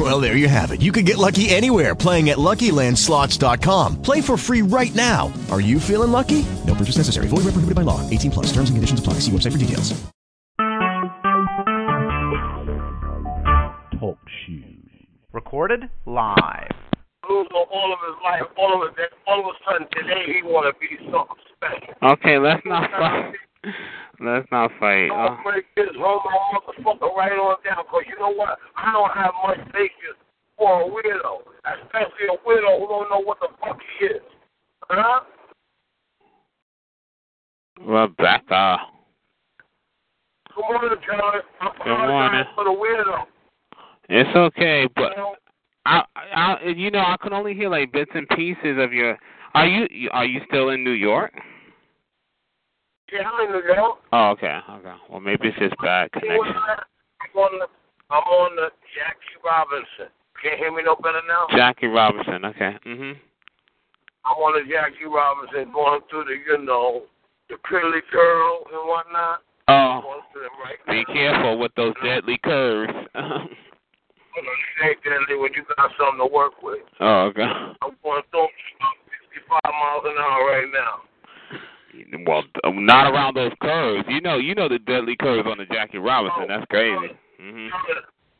Well, there you have it. You can get lucky anywhere playing at LuckyLandSlots.com. Play for free right now. Are you feeling lucky? No purchase necessary. Void where prohibited by law. 18 plus. Terms and conditions apply. See website for details. Talk shoes. Recorded live. lose all of his life, all of it, all of a sudden today he want to be something special. Okay, let's not fight. Let's not fight. Don't Uh, break this whole motherfucker right on down, because you know what? I don't have much patience for a weirdo, especially a widow who don't know what the fuck she is. Huh? Rebecca. Good morning, John. I Good morning. for the weirdo. It's okay, but I, I, you know, I can only hear like bits and pieces of your. Are you, are you still in New York? Yeah, I'm in New York. Oh, okay, okay. Well, maybe it's just bad connection. I'm on the, I'm on the Jackie Robinson. Can't hear me no better now? Jackie Robinson. Okay. Mhm. I'm on the Jackie Robinson going through the, you know, the pretty girl and whatnot. Oh, Going through them right be careful with those deadly curves. You know, it ain't deadly when you got something to work with. oh, okay. I'm going through 65 miles an hour right now. Well, not around those curves. You know, you know the deadly curves on the Jackie Robinson. That's crazy. Mhm.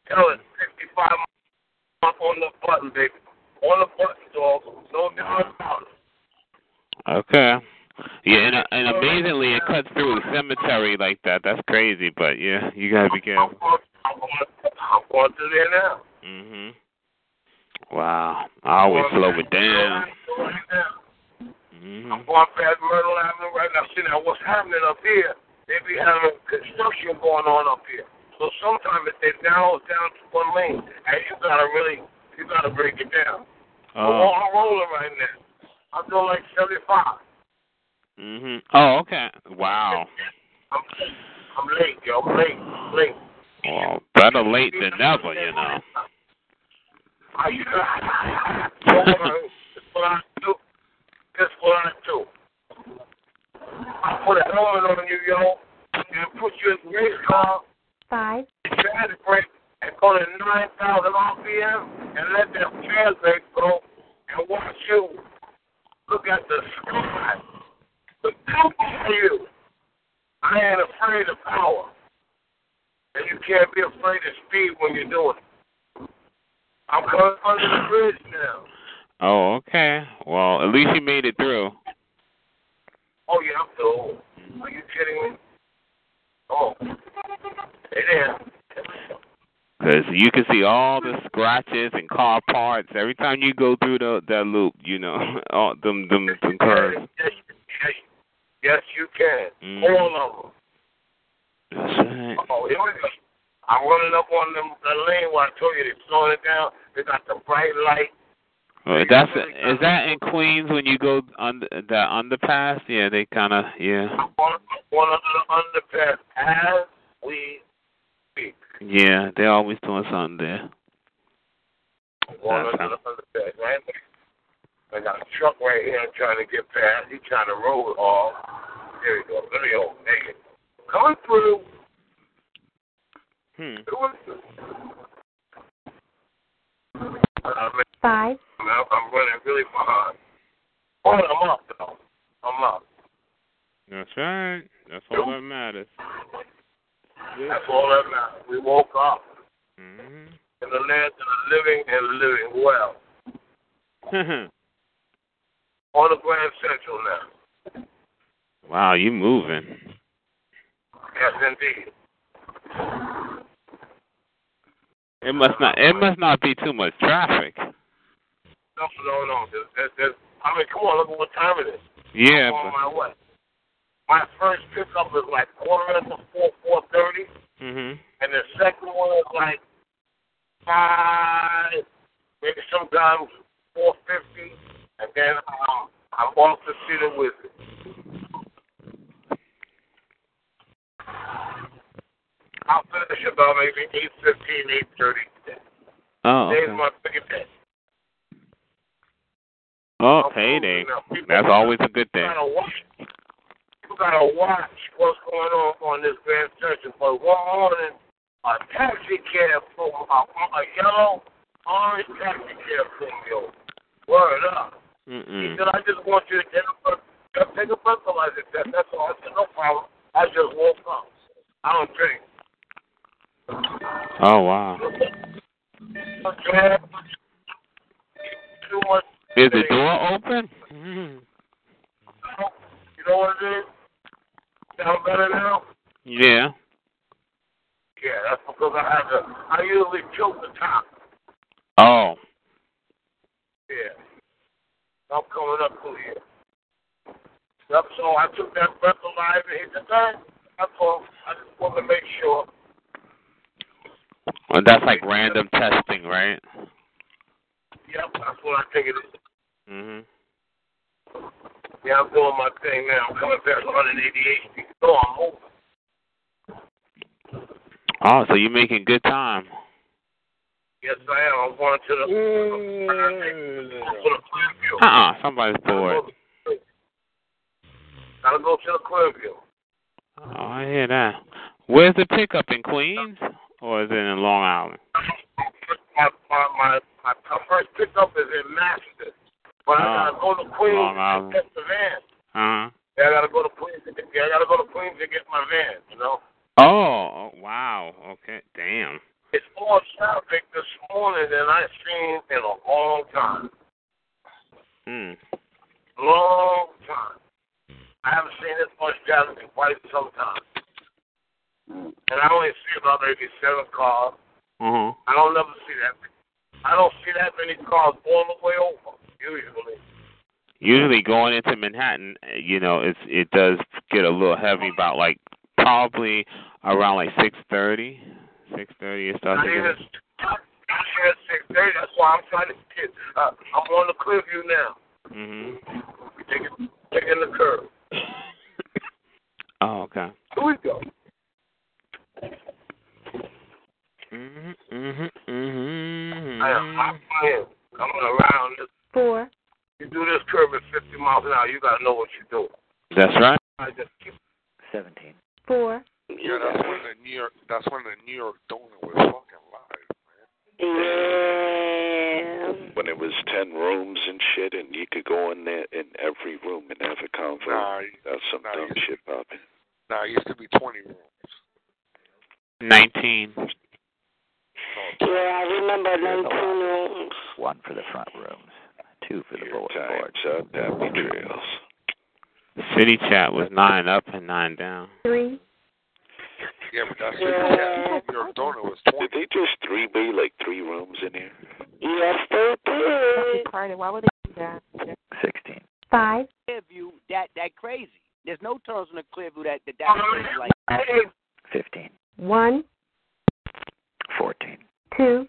65 miles on the button, baby. Okay. Yeah, and, uh, and amazingly, it cuts through a cemetery like that. That's crazy, but yeah, you gotta be careful. I'm going, there now. Mhm. Wow. I always slow it down. Right now. Mhm. I'm going past Myrtle Avenue right now. See now what's happening up here? They be having construction going on up here. So sometimes if they narrow down to one lane, and you gotta really, you gotta break it down. So Oh. I'm rolling right now. I'm doing like 75. Mhm. Oh, okay. Wow. I'm late. I'm late, yo. I'm late. I'm late. Well, better late than never, you know. Are you? That's what I do. That's what I. I put a helmet on you, yo, and put you in race car. Five. traffic brake and go to 9,000 RPM and let that traffic brake go and watch you look at the sky. Look down at you. I ain't afraid of power. And you can't be afraid of speed when you're doing it. I'm coming under the bridge now. Oh, okay. Well, at least you made it through. Oh, yeah, I'm through. Are you kidding me? Oh. Hey there. Because you can see all the scratches and car parts every time you go through the that loop. You know, all them them them curves. Yes, you can. Mm. All of them. That's right. Oh, here we go. I'm running up on them, the lane where I told you they're slowing it down. They got the bright light. Well, that's is that in Queens when you go under the underpass? Yeah, they kind of yeah I'm going under the underpass as we speak. yeah they're always doing something there. I'm under the underpass, right? I got a truck right here I'm trying to get past. He's trying to roll it off. There you go. There you go. There. Coming through. Hmm. Doing I'm, Five. I'm running really behind. Oh, I'm up, though. I'm up. That's right. That's all that matters. That's all that matters. We woke up hmm in the land of the living and living well. On the Grand Central now. wow, you moving? Yes, indeed. It must not. It must not be too much traffic. No, no, no. There's, there's, there's, I mean, come on, look at what time it is. Yeah, I'm on my way. My first pickup is like quarter after four, four thirty, mhm. and the second one is like five, maybe sometimes four fifty, and then um, I'm off to see the wizard. I'll finish about maybe eight fifteen, eight thirty. Oh, Today's okay. my big day. Oh, I'm payday. moving now. People That's always a good thing. You gotta watch what's going on on this Grand Central. But one morning, a taxi cab pulled a, a yellow, orange taxi cab me over. Word up. He said, I just want you to a, just take a breathalyzer test. That's all. I said, no problem. I just woke up. I don't drink. Oh wow. Too much. Is the door open? Mm. You know what it is? Sound better now? Yeah. Yeah, that's because I have to. I usually tilt the top. Oh. Yeah. I'm coming up to here. Yep, so I took that breathalyzer and hit the thing. That's all. I just want to make sure. Well, that's like random testing, right? Yep, that's what I think it is. Mhm. Yeah, I'm doing my thing now. I'm coming back 188 feet. So I'm moving. Oh, so you're making good time. Yes, I am. I'm going to the. To the Clearview. Uh-uh. Somebody's bored. Gotta go to the Clearview. Oh, I hear that. Where's the pickup in Queens, or is it in Long Island? My, my, my, my, my first pickup is in Massachusetts. But I gotta go to Queens to get the van. Uh huh. Yeah, I gotta go to Queens to get. Yeah, I gotta go to Queens to get my van. You know, Oh, wow. Okay. Damn. it's more traffic this morning than I've seen in a long time. Hmm. Long time. I haven't seen this much traffic in quite some time. And I only see about maybe seven cars. Huh. I don't never see that. I don't see that many cars all the way over. Usually. Usually going into Manhattan, you know, it's it does get a little heavy about like probably around like six thirty. Six thirty it starts Not to even. get. Not even six thirty. That's why I'm trying to get. Uh, I'm on the Clearview now. Mhm. Taking taking the curve. Oh, okay. Here we go. Mm Mhm. Mm Mhm. Mhm. I am hot coming around. This, Four. you do this curve at 50 miles an hour. You gotta know what you're doing. That's right. I just keep. Seventeen. Four. Yeah, that's when the New York. That's when the New York donut was fucking live. Man. Yeah. when it was ten rooms and shit, and you could go in there in every room and have a convo. Nah, That's some nah, dumb shit popping. Nah, it used to be twenty rooms. Nineteen. Oh, yeah, I remember 19 rooms. One for the front rooms, two for the Your bulletin board. up, happy trails. City chat was nine up and nine down. Three. Yeah, but that's Yeah. New York donut was Did they just three be like three rooms in here? Yes, they did. Why would they do that? Sixteen. Five. Clearview, that that crazy. There's no terms in the Clearview that that that crazy like. Fifteen. One. Fourteen. Two.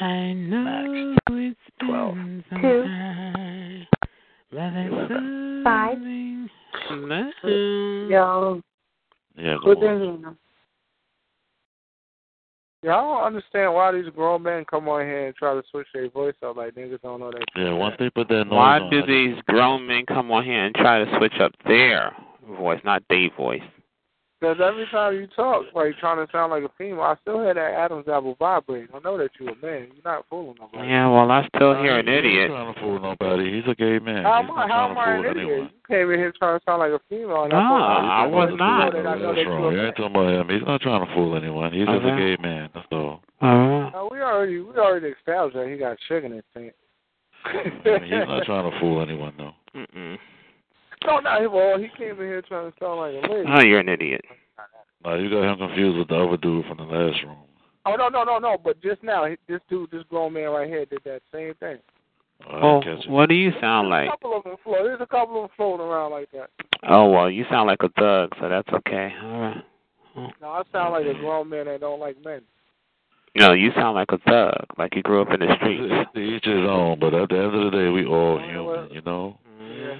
I know it's Twelve. been some Two. time, but Eleven. Five. Yo, Yeah, put go them on. Yeah, I don't understand why these grown men come on here and try to switch their voice up like niggas don't know that. Yeah, once they put that noise Why on, do I- these grown men come on here and try to switch up their voice, not their voice? Because every time you talk, like trying to sound like a female, I still hear that Adam's apple vibrating. I know that you're a man. You're not fooling nobody. Yeah, well, I still Nah, hear an idiot. He's idiot. trying to fool nobody. He's a gay man. How He's am not I? How trying am I to an fool idiot? anyone. You came in here trying to sound like a female. And No, I, I was know not. that I know That's wrong. you You ain't talking about him. He's not trying to fool anyone. He's just a gay man. That's all. Uh, No, we already we already established that he got chicken instinct. I mean, he's not trying to fool anyone, though. mm-mm. No, no, well, he came in here trying to sound like a lady. Oh, you're an idiot. No, you got him confused with the other dude from the last room. Oh no, no, no, no! But just now, this dude, this grown man right here, did that same thing. Oh, catch it. what do you sound There's like? a couple of them float. There's a couple of them floating around like that. Oh, well, you sound like a thug, so that's okay. All right. No, I sound like a grown man that don't like men. No, you sound like a thug, like you grew up in the streets. It's to each his own, but at the end of the day, we all human, you know? Mm-hmm. Yeah.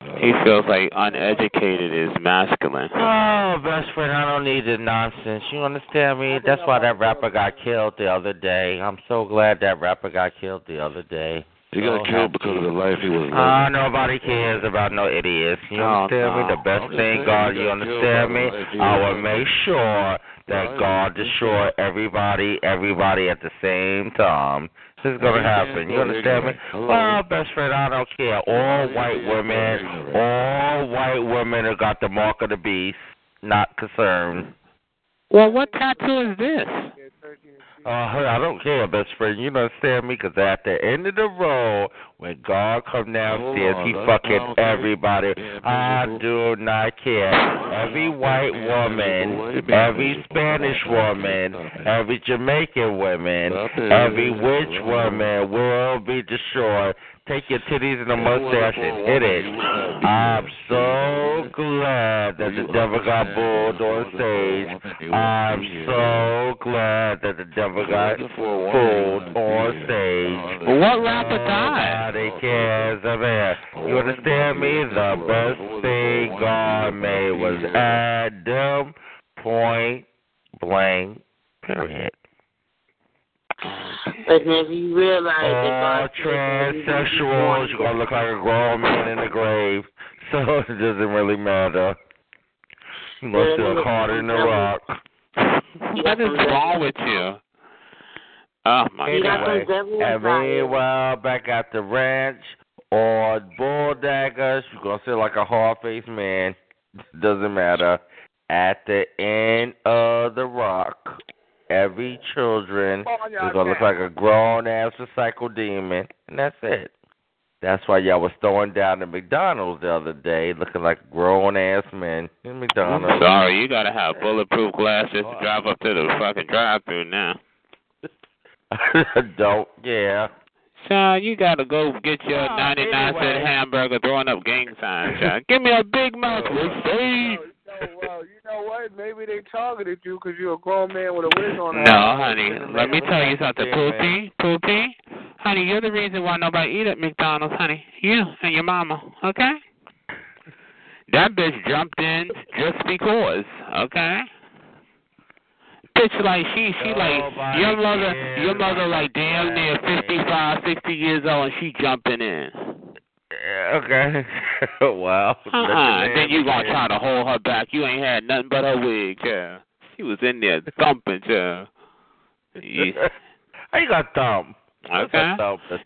He feels like uneducated is masculine. Oh, best friend, I don't need the nonsense. You understand me? That's why that rapper got killed the other day. I'm so glad that rapper got killed the other day. He got So killed because of the life he was living. Ah, nobody cares about no idiots. You Oh, understand me? The best thing, God, you understand me? by the life he I will make sure that God destroy everybody, everybody at the same time. This is gonna happen. You understand me? Well, best friend, I don't care. All white women, all white women have got the mark of the beast. Not concerned. Well, what tattoo is this? Uh, I don't care, best friend. You understand me? 'Cause at the end of the road, when God come downstairs, He fucking everybody. I do not care. Every white woman, every Spanish woman, every Jamaican woman, every witch woman will be destroyed. Take your titties and the mustache and hit it. I'm so glad that the devil got booed on stage. I'm so glad that the devil got fooled on stage. What rapper died? Nobody cares about. You understand me? The best thing God made was Adam. Point blank. Period. But if you realize All that transsexuals, you're gonna look like a grown man in the grave. So it doesn't really matter. You're gonna still caught in the rock. What is wrong with you? Oh my Anyway, god. meanwhile, back at the ranch or bull daggers, you're gonna sit like a hard faced man. Doesn't matter. At the end of the rock, every children is gonna look like a grown ass recycle demon, and that's it. That's why y'all was throwing down at McDonald's the other day, looking like grown ass men in McDonald's. Sorry, you gotta have bulletproof glasses to oh, drive up to the fucking drive-through now. Don't, yeah. Son, you gotta go get your 99 cent anyway. hamburger throwing up gang signs, son. Give me a Big Mac with save. well, uh, you know what? Maybe they targeted you because you're a grown man with a wig on. No, honey. Let me tell you something, Poopy. Poopy. Honey, you're the reason why nobody eat at McDonald's, honey. You and your mama, okay? That bitch jumped in just because, okay? Bitch, like she, she like your mother, your mother like damn near fifty five, sixty years old, and she jumping in. Yeah, okay. wow. Uh-uh. Then you gonna try to hold her back. You ain't had nothing but her wig, child. She was in there thumping, child. Yeah. How you got thumb? Okay.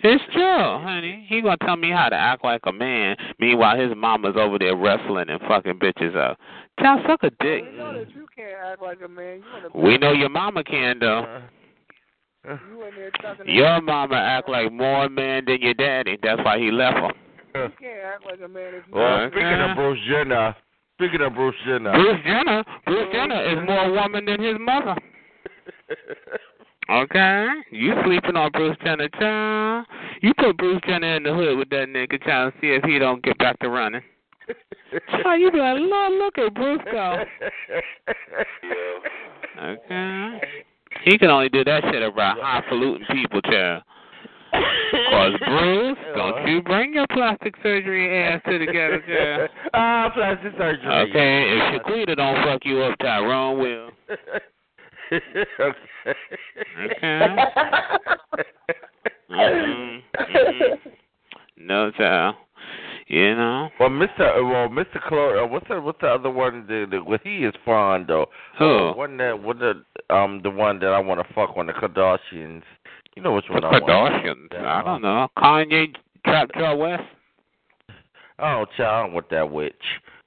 It's true, honey. He gonna tell me how to act like a man. Meanwhile, his mama's over there wrestling and fucking bitches up. Child, suck a dick. You know that you can't act like a man. You We know your mama can though. You in there Your mama act like more man than your daddy. That's why he left her. You can't act like a man if you. Well, Okay. speaking of uh-huh. Bruce Jenner, speaking of Bruce Jenner, Bruce Jenner, Bruce Jenner is more woman than his mother. Okay, you sleeping on Bruce Jenner, child? You put Bruce Jenner in the hood with that nigga, child, and see if he don't get back to running. Child, you be like, Lord, look at Bruce go. Okay, he can only do that shit around highfalutin people, child. Cause Bruce, don't you bring your plastic surgery ass to the together, child. ah, plastic surgery. Okay, if Shaquita don't fuck you up, Tyrone will. Okay. Mhm, mhm. No, child. You know. Well, Mister, well, Mister Clore, uh, what's the what's the other one? The, the what he is fond though. Who? Uh, one that what the um the one that I want to fuck on the Kardashians. You know which The one I want. Kardashians. I don't know. Kanye Trap Jaw West. Oh, child, I don't want that witch.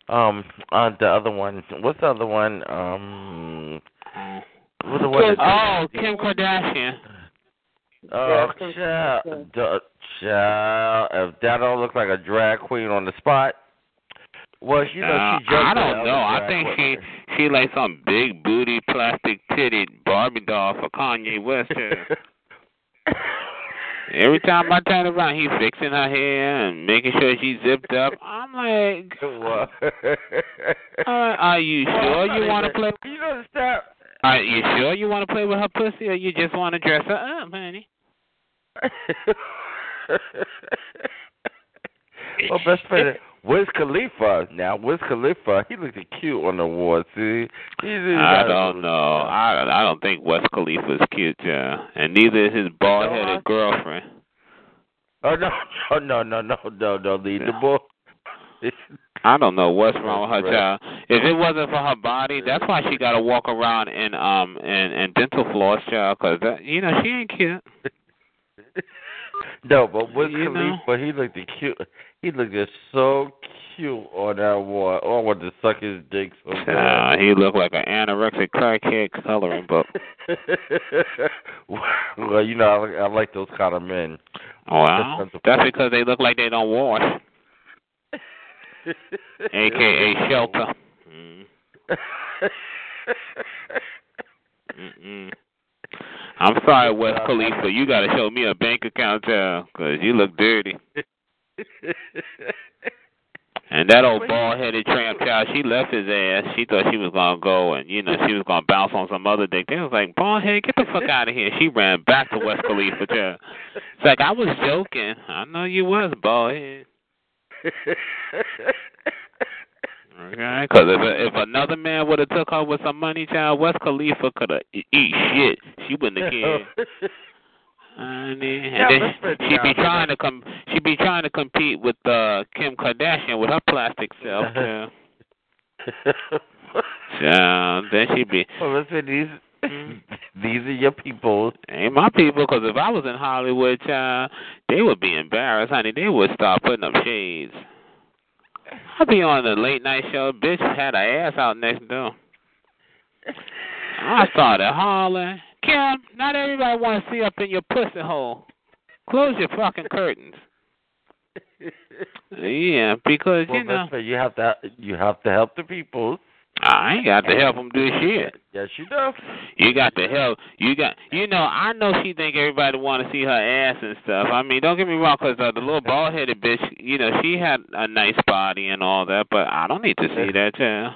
Um, uh, the other one. What's the other one? Um, what's the one? Oh, Kim Kardashian. Oh, child, the, child, if that don't look like a drag queen on the spot. Well, you know Uh, she jumped I don't know. I think she she like some big booty, plastic titted Barbie doll for Kanye West. Every time I turn around, he's fixing her hair and making sure she's zipped up. I'm like, What? uh, are you sure you want to play? You know. Are you sure you want to play with her pussy, or you just want to dress her up, honey? well, best friend, Wiz Khalifa. Now, Wiz Khalifa, he looked cute on the wall. See, he's, he's I don't know. I I don't think Wiz Khalifa's cute, yeah, and neither is his bald headed girlfriend. Oh no, no, no, no, no, no, leave the boy. I don't know what's wrong with her child. If it wasn't for her body, that's why she got to walk around in um in, in dental floss, child. Cause that, you know she ain't cute. No, but Wiz You know? Khalifa, he looked cute. He looked just so cute on that wall. Oh, I want to suck his dick so bad. he looked like an anorexic crackhead coloring book. well, you know, I, like- I like those kind of men. Well, that's because they look like they don't wash, aka shelter. Mm. Mm-mm. I'm sorry, Wiz uh, Khalifa. You got to show me a bank account, child, because you look dirty. And that old bald headed tramp child, she left his ass. She thought she was gonna go and you know she was gonna bounce on some other dick. They was like, bald head, get the fuck out of here. She ran back to Wiz Khalifa. Child. It's like I was joking. I know you was bald head. Okay, because if if another man would have took her with some money, child, Wiz Khalifa could have eat shit. She wouldn't have cared. Honey, and Yeah, then listen, she be trying to come. She be trying to compete with uh Kim Kardashian with her plastic self. Yeah. Child, then she be. well, listen, these these are your people. Ain't my people, because if I was in Hollywood, child, they would be embarrassed, honey. They would start putting up shades. I'd be on the late night show. Bitch had her ass out next door. I started hollering, Kim, not everybody want to see up in your pussy hole. Close your fucking curtains. Yeah, because Well, you know you have to you have to help the people. I ain't got to help them do shit. Yes, you do. You got to help. You got. You know, I know she think everybody want to see her ass and stuff. I mean, don't get me wrong, 'cause uh, the little bald headed bitch, you know, she had a nice body and all that, but I don't need to see that, child.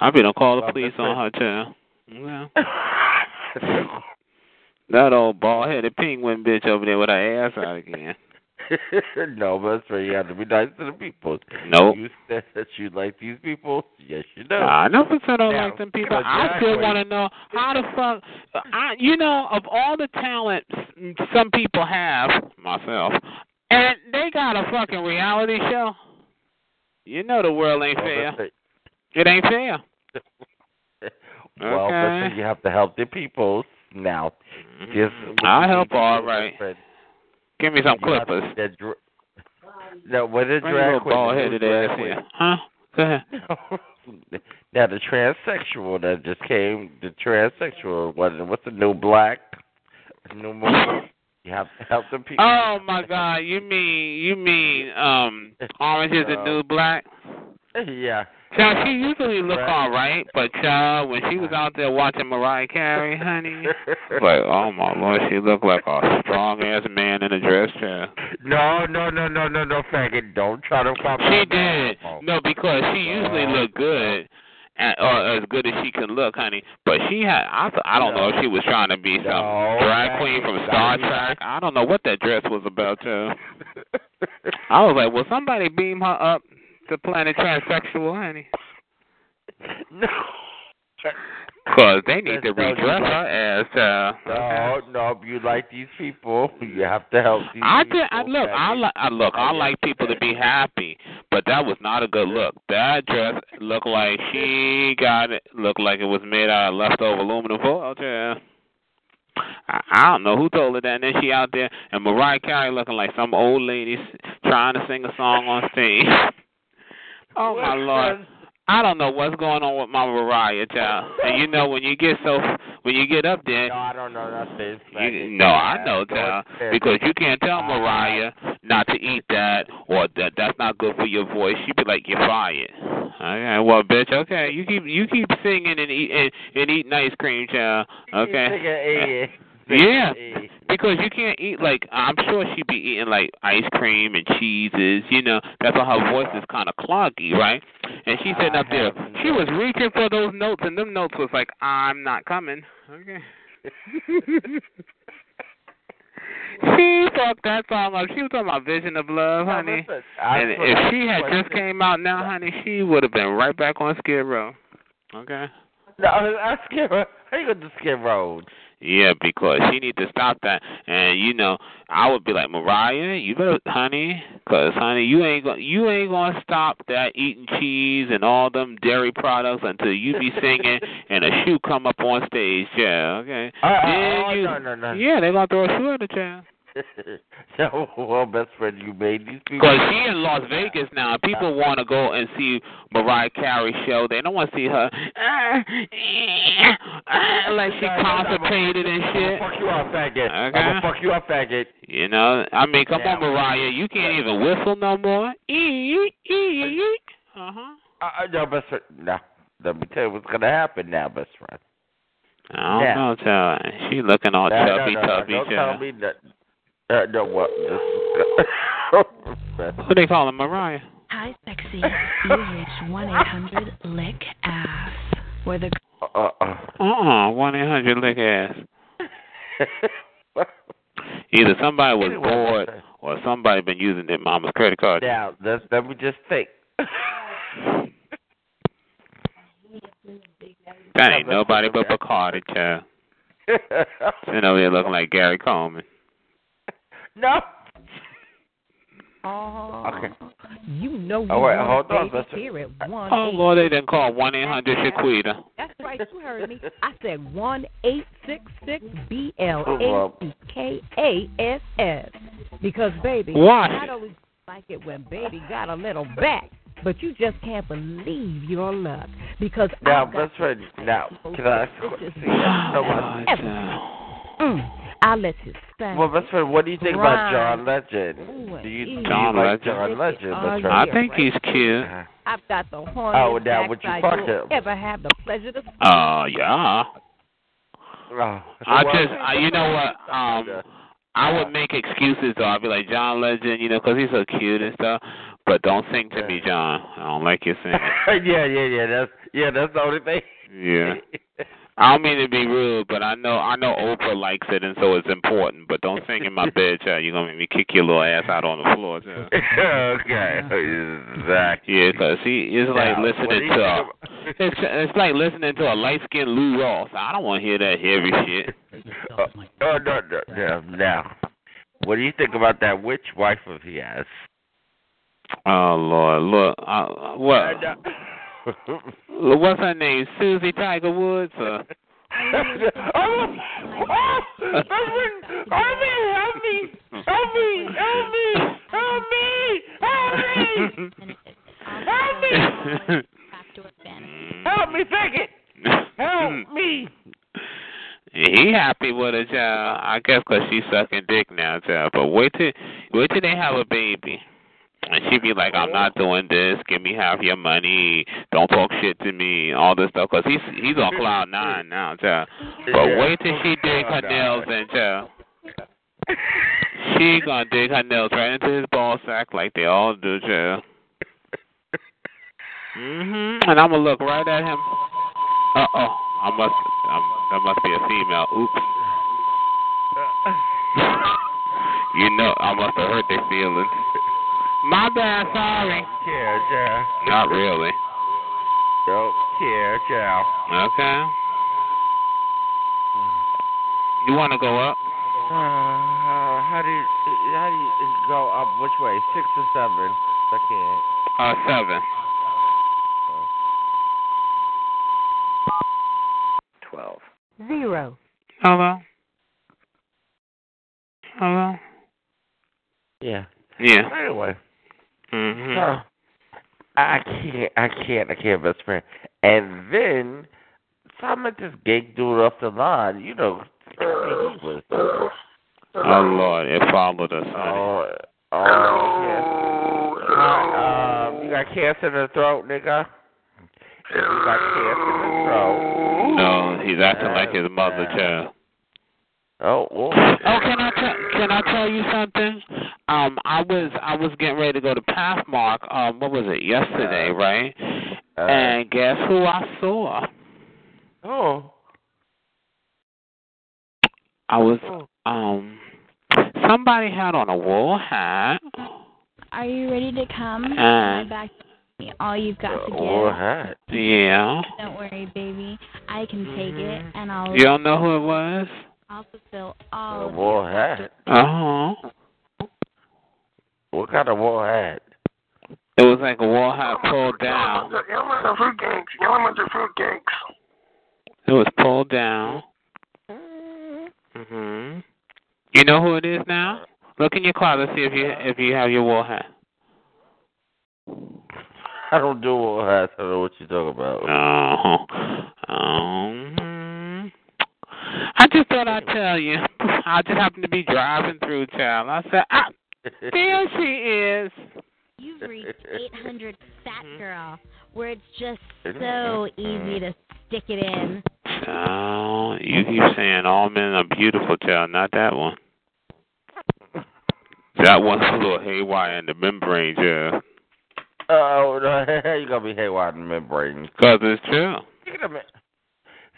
I be gonna call the police on her, child. Yeah. That old bald headed penguin bitch over there with her ass out again. no, but that's right. You have to be nice to the people. Nope. You said that you like these people. Yes, you do. I never said I Now, like them people. but I still want to know how the fuck. I, you know, of all the talent some people have, myself, and they got a fucking reality show. You know the world ain't Well, fair. listen, It ain't fair. well, Okay. listen, you have to help the people. Now, mm-hmm. just I'll help all right. Give me some You have to- clippers. that dr- No, what a drag queen? bald headed ass here. Huh? Go ahead. now the transsexual that just came, the transsexual, what? What's the new black? New movie. You have to help the people. Oh my God! You mean you mean um Orange is the New Black? yeah. Child, she usually look Right. all right, but child, when she was out there watching Mariah Carey, honey, like, oh my lord, she looked like a strong ass man in a dress, child. No, no, no, no, no, no, faggot. Don't try to pop She did. No, because she usually look good, and, or as good as she can look, honey. But she had, I, I don't know if she was trying to be some No, drag queen from Star Trek. I don't know what that dress was about, too. I was like, will somebody beam her up to Planet Transsexual, honey? No. Cause they need to That's no redress good. her ass, child. No, no, you like these people. You have to help these I people. did. I look. I like. I look. I like people to be happy, but that was not a good look. That dress looked like she got it. Looked like it was made out of leftover aluminum foil. Child. I, I don't know who told her that. And then she out there and Mariah Carey looking like some old lady trying to sing a song on stage. oh my lord. I don't know what's going on with my Mariah child. And you know when you get so when you get up there, No, I don't know nothing. you, no, I know, child, because you can't tell Mariah not to eat that or that that's not good for your voice. She'd be like, "You're fired." Okay, well, bitch. Okay, you keep you keep singing and eat and, and eating ice cream, child. Okay. Yeah, because you can't eat like I'm sure she'd be eating like ice cream and cheeses. You know, that's why her voice is kind of cloggy, right? And she's sitting up there. She was reaching for those notes, and them notes was like, "I'm not coming." Okay. She fucked that song up. She was talking about Vision of Love, honey. listen, and if she had just came out now, honey, she would have been right back on Skid Row. Okay. No, I skip. How you gonna skip road? Yeah, because she need to stop that. And you know, I would be like Mariah, you better, honey, 'cause honey, you ain't gonna you ain't gonna stop that eating cheese and all them dairy products until you be singing and a shoe come up on stage. Yeah, okay. Uh, uh, oh, no, no, no. Yeah, they gonna throw a shoe at the child. so, well, best friend, you made these people. Because she in Las Vegas now. People want to go and see Mariah Carey show. They don't want to see her uh, uh, like she constipated and shit. Fuck you up, faggot. I'm gonna fuck you up, faggot. You know, I mean, come Yeah. on, Mariah, you can't even whistle no more. Uh huh. Uh, no, best friend. No, let me tell you what's gonna happen now, best friend. I don't Yeah. know, child. She looking all No, chubby, no, no, tubby, Don't child. tell me that. Uh, no, what? This Who they calling Mariah? Hi, sexy. UH 1 800 Lick Ass. Where the uh, uh. One eight hundred lick ass. Either somebody was Anyway, bored or somebody been using their mama's credit card. Now, let's, let me just think. That ain't nobody but Bacardi, child. Sitting over here looking like Gary Coleman. No. Oh, Okay. you know you Oh, wait, want hold to on, stay listen. here at one Oh, eight- Lord, they didn't call 1-800-SHAQUITA. That's right, you heard me. I said one eight six six B L Oh, A C K A S S. Because baby, Why? not only like it when baby got a little back, but you just can't believe your luck. Because Now, I've got best friend. Now, can I see? See, so much. mm, I'll let you stand. Well, best friend, what do you think about John Right. Legend? Do you, do you like Legend? John Legend, Oh, best I think he's cute. I've got the horn. Oh, horniest now would you fuck him? ever have the pleasure to see. Uh, yeah. Oh, I just, I, you know what? Um, I would make excuses though. I'd be like John Legend, you know, because he's so cute and stuff. But don't sing to me, John. I don't like your singing. yeah, yeah, yeah. That's yeah. That's the only thing. Yeah. I don't mean to be rude, but I know I know Oprah likes it, and so it's important. But don't sing in my bed, child. You're gonna make me kick your little ass out on the floor, child. okay, exactly. Yeah, 'cause he is like Now, listening to a, it's it's like listening to a light skinned Lou Rawls. I don't want to hear that heavy shit. Uh, oh no, no, no. Now, what do you think about that witch wife of his? Oh Lord, look, what? What's her name? Susie Tiger Woods? Or? oh, oh, Irvin, Irvin, help me, help me, help me, help me, help me, help me. Help me. Help me. He happy with a child, I guess, cause she's sucking dick now, child. But wait till, wait till they have a baby and she be like, "I'm not doing this. Give me half your money. Don't talk shit to me. All this stuff." 'Cause he's he's on cloud nine now, child. But wait till she dig her nails in, child. She gonna dig her nails right into his ball sack like they all do, child. Mhm. And I'm gonna look right at him. Uh oh. I must. Um, that must be a female. Oops. You know, I must have hurt their feelings. My bad. Sorry. Care, child. Not really. Don't care, child. Okay. You want to go up? Uh, how do you how do you go up? Which way? Six or seven? I can't. Uh, seven. Twelve. Zero. Hello. Hello. Yeah. Yeah. Anyway. Mhm. So, I can't, I can't, I can't, best friend. And then, so I met this gay dude off the line. You know, he was. Oh Lord, it followed us, honey. Oh, oh, yeah. Hi, um, you got cancer in the throat, nigga. You got cancer in the throat. No, he's acting like his mother, child. Oh, oh. Oh, can I tell can I tell you something? Um, I was I was getting ready to go to Pathmark. Um, what was it yesterday, right? Uh, and guess who I saw? oh. I was um somebody had on a wool hat. Are you ready to come? Uh. My back. All you've got to give. Wool hat. Yeah. Don't worry, baby. I can take it, and I'll. You don't know who it was? I'll fulfill all. A of wool your hat. Uh huh. What kind of wool hat? It was like a wool hat pulled down. Elemental fruit cakes. Elemental fruit cakes. It was pulled down. Mhm. You know who it is now? Look in your closet, see if you if you have your wool hat. I don't do wool hats. I don't know what you're talking about. Oh. Um, I just thought I'd tell you. I just happened to be driving through town. I said, ah, there she is. You've reached 800 Fat mm-hmm. Girl, where it's just mm-hmm. so easy to stick it in. Oh, you keep saying all men are beautiful, child. Not that one. That one's a little haywire in the membrane, yeah. Oh, no, you gonna be haywire in the membrane. Cause it's true. Speaking of, mem-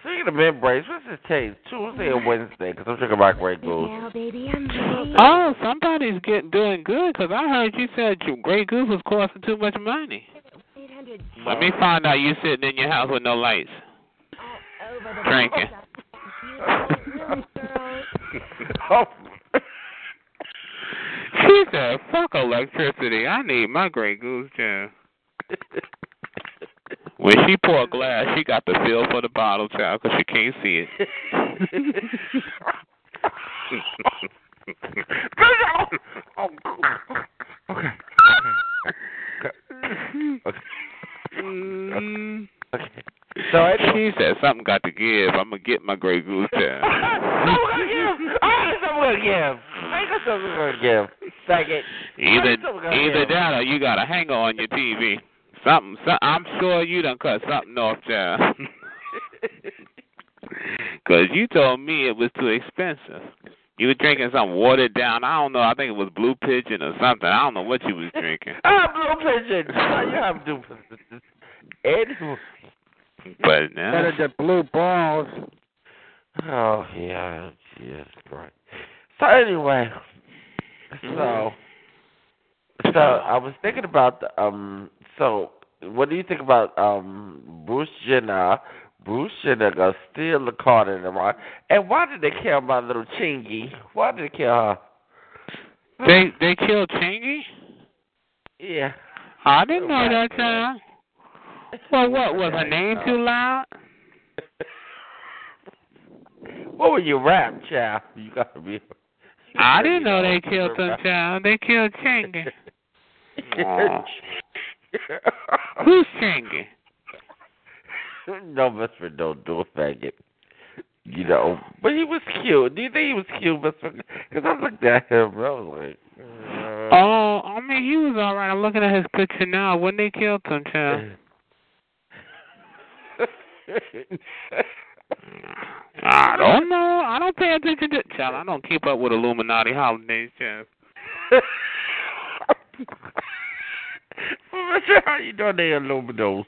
speaking of membranes, what's this taste? Tuesday or Wednesday? Because I'm drinking my Grey Goose. Now, baby, I'm ready. Oh, somebody's getting doing good. Cause I heard you said your Grey Goose was costing too much money. Let me find out you sitting in your house with no lights, drinking. Really, girl. Oh, She said, "Fuck electricity. I need my Grey Goose child." When she pour a glass, she got the feel for the bottle, child, because she can't see it. okay. Okay. Mm. Okay. So I She said something got to give. I'm gonna get my Grey Goose child. Something gonna give. Got something gonna give. I got something gonna give. Second. Either either that or you got a hanger on your TV. Something. some- I'm sure you done cut something off, child. Cause you told me it was too expensive. You were drinking something watered down. I don't know. I think it was Blue Pigeon or something. I don't know what you was drinking. Ah, blue pigeon. you have to. Anyway. But now, Better the blue balls. Oh yeah, yes, right. So anyway, so so I was thinking about the, um. So what do you think about um Bruce Jenner? Bruce Jenner gonna steal the car in the. And why did they kill my little Chingy? Why did they kill her? they they killed Chingy. Yeah. I didn't know that, child. Well, what was her name too loud? What were you rap, child? You gotta be. I didn't know they killed some child. They killed Chingy. Who's Chingy? no, Ford don't do a faggot. You know, but he was cute. Do you think he was cute, Miss Because I looked at him, I was like, uh, Oh, I mean, he was all right. I'm looking at his picture now. When they killed him, child. I don't know. I don't pay attention to child. I don't keep up with Illuminati holidays, child. Professor, how you doing there, Illuminos?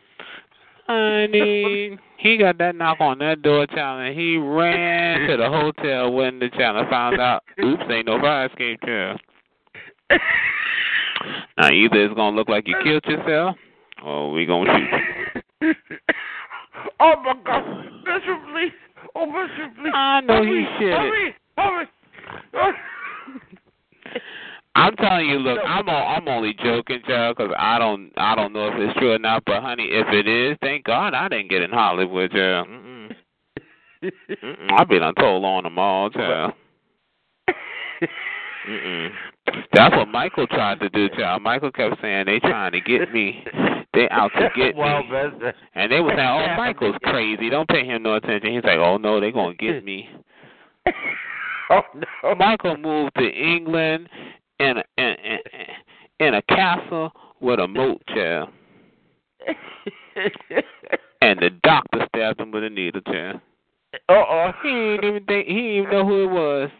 Honey, he got that knock on that door, child, and he ran to the hotel when the child and found out, oops, ain't no fire escape, child. Now, either it's gonna look like you killed yourself, or we gonna shoot you. Oh my God, Bishop, please. Oh, Bishop, please. I know hurry, shit hurry, hurry. hurry. I'm telling you, look, I'm o- I'm only joking, child, 'cause I don't I don't know if it's true or not. But honey, if it is, thank God I didn't get in Hollywood, child. Mm-mm. Mm-mm. I've been on untold on them all, child. Mm-mm. That's what Michael tried to do, child. Michael kept saying they trying to get me. They out to get well, me. And they were saying, "Oh, Michael's crazy. Don't pay him no attention." He's like, "Oh no, they gonna get me." oh no. Michael moved to England in a in, in, in a castle with a moat chair, and the doctor stabbed him with a needle chair. Uh oh. He ain't even think he didn't even know who it was.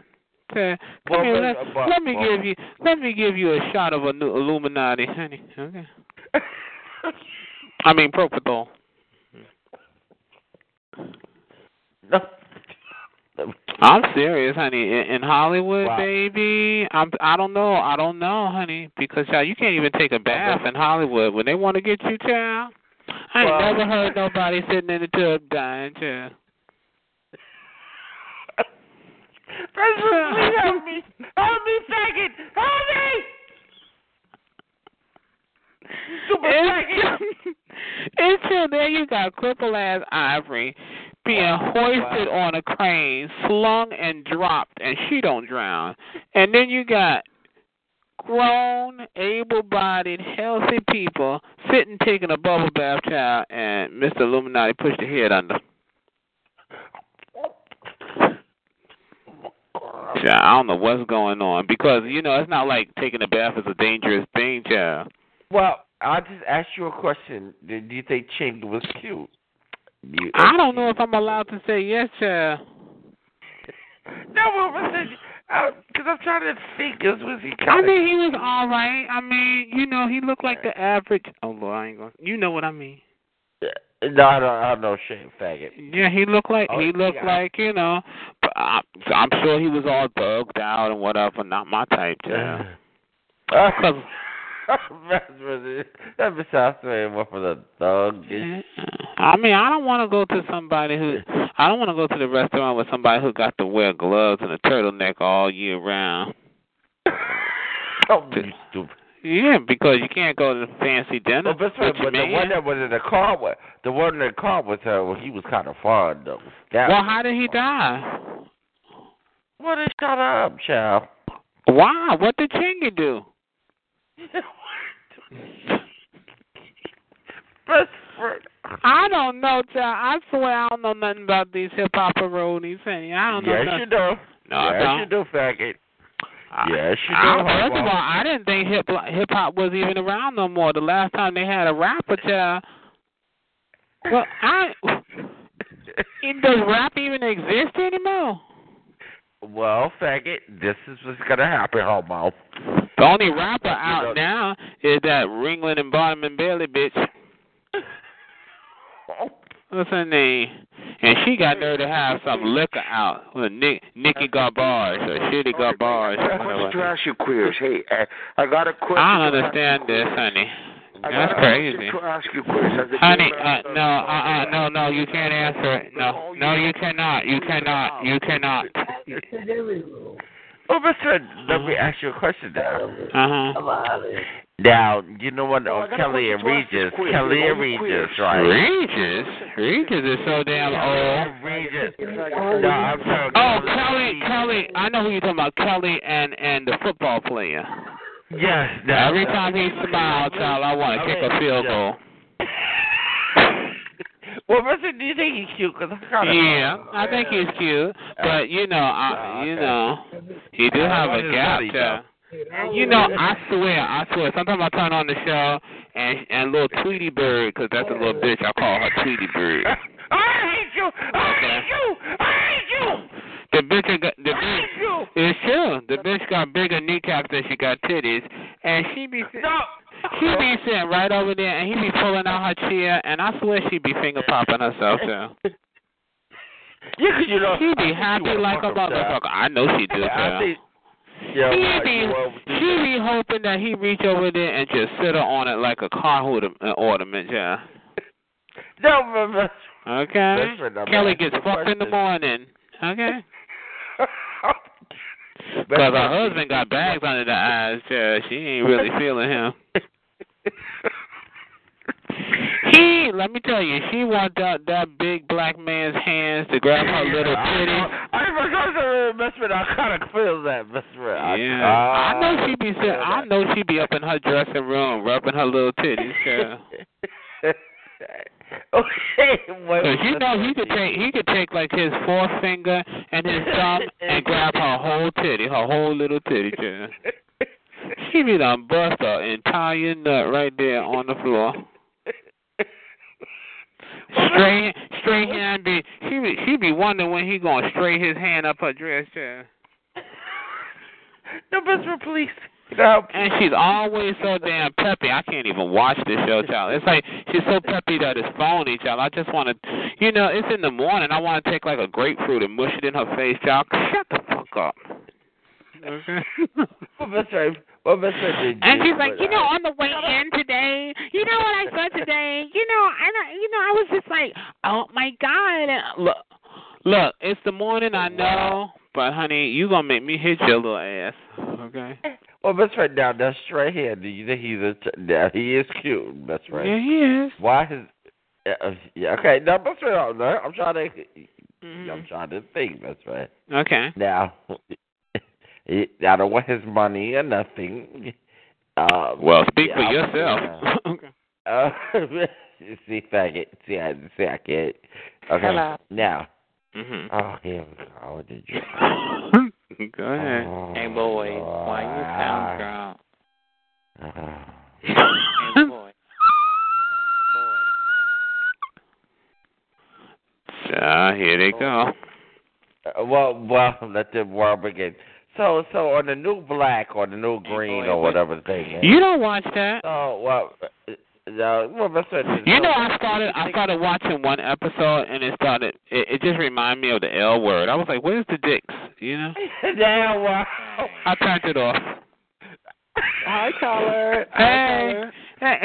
Come Well, here, let, but- let me well- give you let me give you a shot of a new Illuminati, honey. Okay. I mean propofol. No. I'm serious, honey. In, in Hollywood, Wow. baby, I'm. I don't know. I don't know, honey, because y'all, you can't even take a bath in Hollywood when they want to get you, child. I ain't Well- never heard nobody sitting in the tub dying, child. Please help me. Help me, faggot. Help me. Super faggot. Until there you got cripple ass Ivory being hoisted on a crane, slung and dropped, and she don't drown. And then you got grown, able bodied, healthy people sitting taking a bubble bath child and Mr. Illuminati pushed the head under. Child, I don't know what's going on because you know it's not like taking a bath is a dangerous thing, child. Well, I'll just ask you a question. Do do you think Ching was cute? Do you, I don't know if I'm allowed to say yes, child. No, well, listen, because I'm trying to think. Is was he I kind mean, he was all right. I mean, you know, he looked like the average. Oh Lord, I ain't gonna. You know what I mean? No, I don't. I don't know, shame faggot. Yeah, he looked like Oh, he looked yeah. like you know. But I'm, I'm sure he was all bugged out and whatever. Not my type, child. Uh, that besides saying one for the thug. I mean, I don't want to go to somebody who. I don't want to go to the restaurant with somebody who got to wear gloves and a turtleneck all year round. Oh, you stupid. Yeah, because you can't go to the fancy dinner. Well, that's right, with your but the one that was in the car with the one in the car with her, well, he was kind of fun though. That, Well, how did he die? Well, they shut up, child. Why? What did Chingy do? I don't know, child. I swear I don't know nothing about these hip hop roadies. Honey. I don't know. Yes, nothing. you do. No, I yes, don't. you do, faggot. yes, you do. I, first of all, I didn't think hip hip hop was even around no more. The last time they had a rapper, child. Well, I does rap even exist anymore? Well, faggot, this is what's gonna happen, homo. The only rapper You out know- now is that Ringling and Barnum and Bailey bitch. What's her name? And she got nerve to have some liquor out. Well, Nick, Nikki Garbage or Shitty Garbage. or I wanted whatever. you quiz. Hey, uh, I got a question. I don't understand this, honey. I That's got a crazy. To ask you quiz. Has Honey, uh, no, uh, uh, no, no, you can't answer it. No, no, you cannot. You cannot. You cannot. Oh, Mister, let me ask you a question now. Uh huh. Now, you know what? Oh, I got a Kelly and question to ask you Regis. Kelly and Regis, right? Regis, Regis is so damn old. Regis. No, I'm talking. Oh, Kelly, Kelly. I know who you're talking about. Kelly and and the football player. Yes. Now, Every time he smiles, child, I want to kick a field goal. Well, Mister, do you think he's cute? Cause I kind of. Yeah, I think he's cute, but you know, I, oh, you know, he do have a gap money, there. Oh. You know, I swear, I swear. Sometimes I turn on the show and and little Tweety Bird, 'cause that's a little oh. bitch. I call her Tweety Bird. I hate you. I hate you. I hate you. The bitch got the bitch. It's true. The bitch got bigger kneecaps than she got titties, and she be sit- No. She be sitting right over there, and he be pulling out her chair, and I swear she be finger popping herself too. Yeah, 'cause you know. She be happy like a fuck motherfucker. I know she do. I think. Yeah, She right, be you she be hoping that he reach over there and just sit her on it like a car uh, ornament, yeah. No, remember. Okay. That's right, I'm Kelly gets fucked in the morning. Okay. Because her husband got bags under the eyes, yeah. She ain't really feeling him. He, let me tell you, she want that that big black man's hands to grab her little titties. I forgot to Miss I kind of feel that, Red. Yeah, I know she be sit- I know she be up in her dressing room rubbing her little titties. Okay, wait. Cause you know he could take he could take like his forefinger and his thumb and grab her whole titty, her whole little titty. Yeah. She be done bust her entire nut right there on the floor. Straight straight hand be she be she be wondering when he gonna straight his hand up her dress. Yeah. No, Miss Red, please. And she's always so damn peppy. I can't even watch this show, child. It's like she's so peppy that it's phony, child. I just want to, you know, it's in the morning. I want to take like a grapefruit and mush it in her face, child. Shut the fuck up. Okay. Well, that's right. Well, that's right. And she's like, you know, on the way in today, you know what I saw today? You know, I don't, you know, I was just like, oh my god. And Look, look, it's the morning, I know, but honey, you gonna make me hit your little ass, okay? Well, that's right. Now, that's right here. Do you think he's a? T- now, he is cute. That's right. Yeah, he is. Why his? Uh, yeah, okay. No, that's right. No, I'm trying to. Mm-hmm. I'm trying to think. That's right. Okay. Now, I don't want his money or nothing. Um, Well, speak yeah, for I'm- yourself. okay. Uh, see, faggot. See, I see, I can't. Okay. Hello. Now. Mhm. Oh, here we go. What? Go ahead. Hey, boy, why you sound drunk? Uh, boy. Ah, here they go. Uh, well, well, let the war begin. So, so on the new black or the new green or whatever the thing is. You don't watch that. Oh well, uh, no, well, that's is. You know, I started I started watching one episode and it started. It, it just reminded me of the L word. I was like, "Where's the dicks?" You know. Now, wow. I turned it off. Hi, caller. Hey, hey,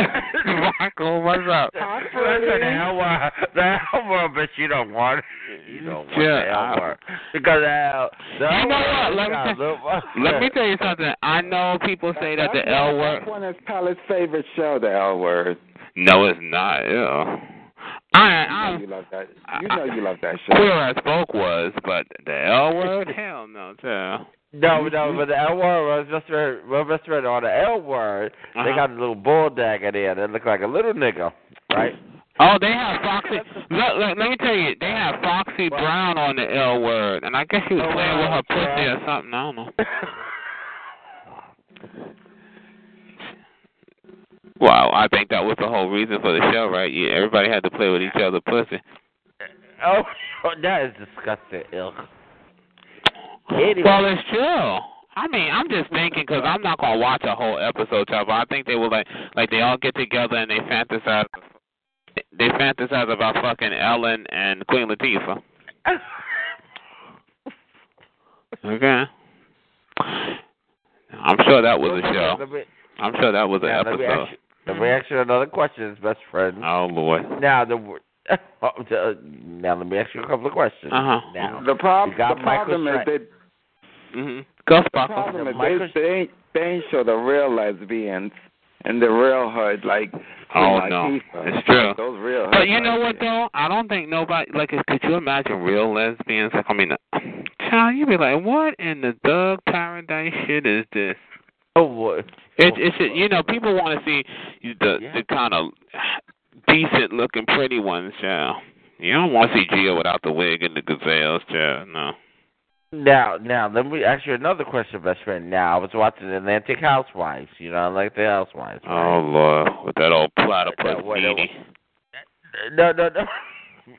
Michael, what's up? Hi, Listen, the L word, the L word, but you don't want it. You don't want Yeah, the L I- word because the L. The You L know what? Let me got tell- Let me tell you something. I know people say that the L word. That's one of Tyler's favorite show, the L word. No, it's not. Ew. I, You know you love that. You know you love that show. queer as folk was, but the L word, hell no, too. No, no, but the L word was just right. Well, just right on the L word. They Uh-huh. got a little bull dagger there that look like a little nigga, right? Oh, they have Foxy. Look, look, let me tell you, they have Foxy Brown on the L word, and I guess she was Oh, playing with wow. her pussy or something. I don't know. Well, I think that was the whole reason for the show, right? Yeah, everybody had to play with each other pussy. Oh, that is disgusting. Ill. Anyway. Well, it's true. I mean, I'm just thinking because I'm not gonna watch a whole episode, Chubb, but I think they will like, like they all get together and they fantasize, they fantasize about fucking Ellen and Queen Latifah. Okay. I'm sure that was a show. Me, I'm sure that was an now, let me episode. ask you, let me ask you another question, best friend. Oh Lord. Now the word- the- now let me ask you a couple of questions. Uh-huh. Now The, prob- you got the problem Michael is Strahan. they, Mm-hmm. Go the problem is Michael- they, they, ain't, they ain't show the real lesbians and the real hood like Oh Queen no, Latifah. it's true. Those real But hoods you know right what though? I don't think nobody like. Could you imagine real lesbians? Like, I mean, child, you'd be like, what in the Doug Paradise shit is this? Oh what? It's it's you know people want to see the Yeah. the kind of decent looking pretty ones, child. You don't want to see Gia without the wig and the gazelles, child. No. Now, now let me ask you another question, best friend. Now I was watching Atlanta Housewives. You know, I like the Housewives. Oh Right? Lord, with that old platypus That meanie. No, no, no.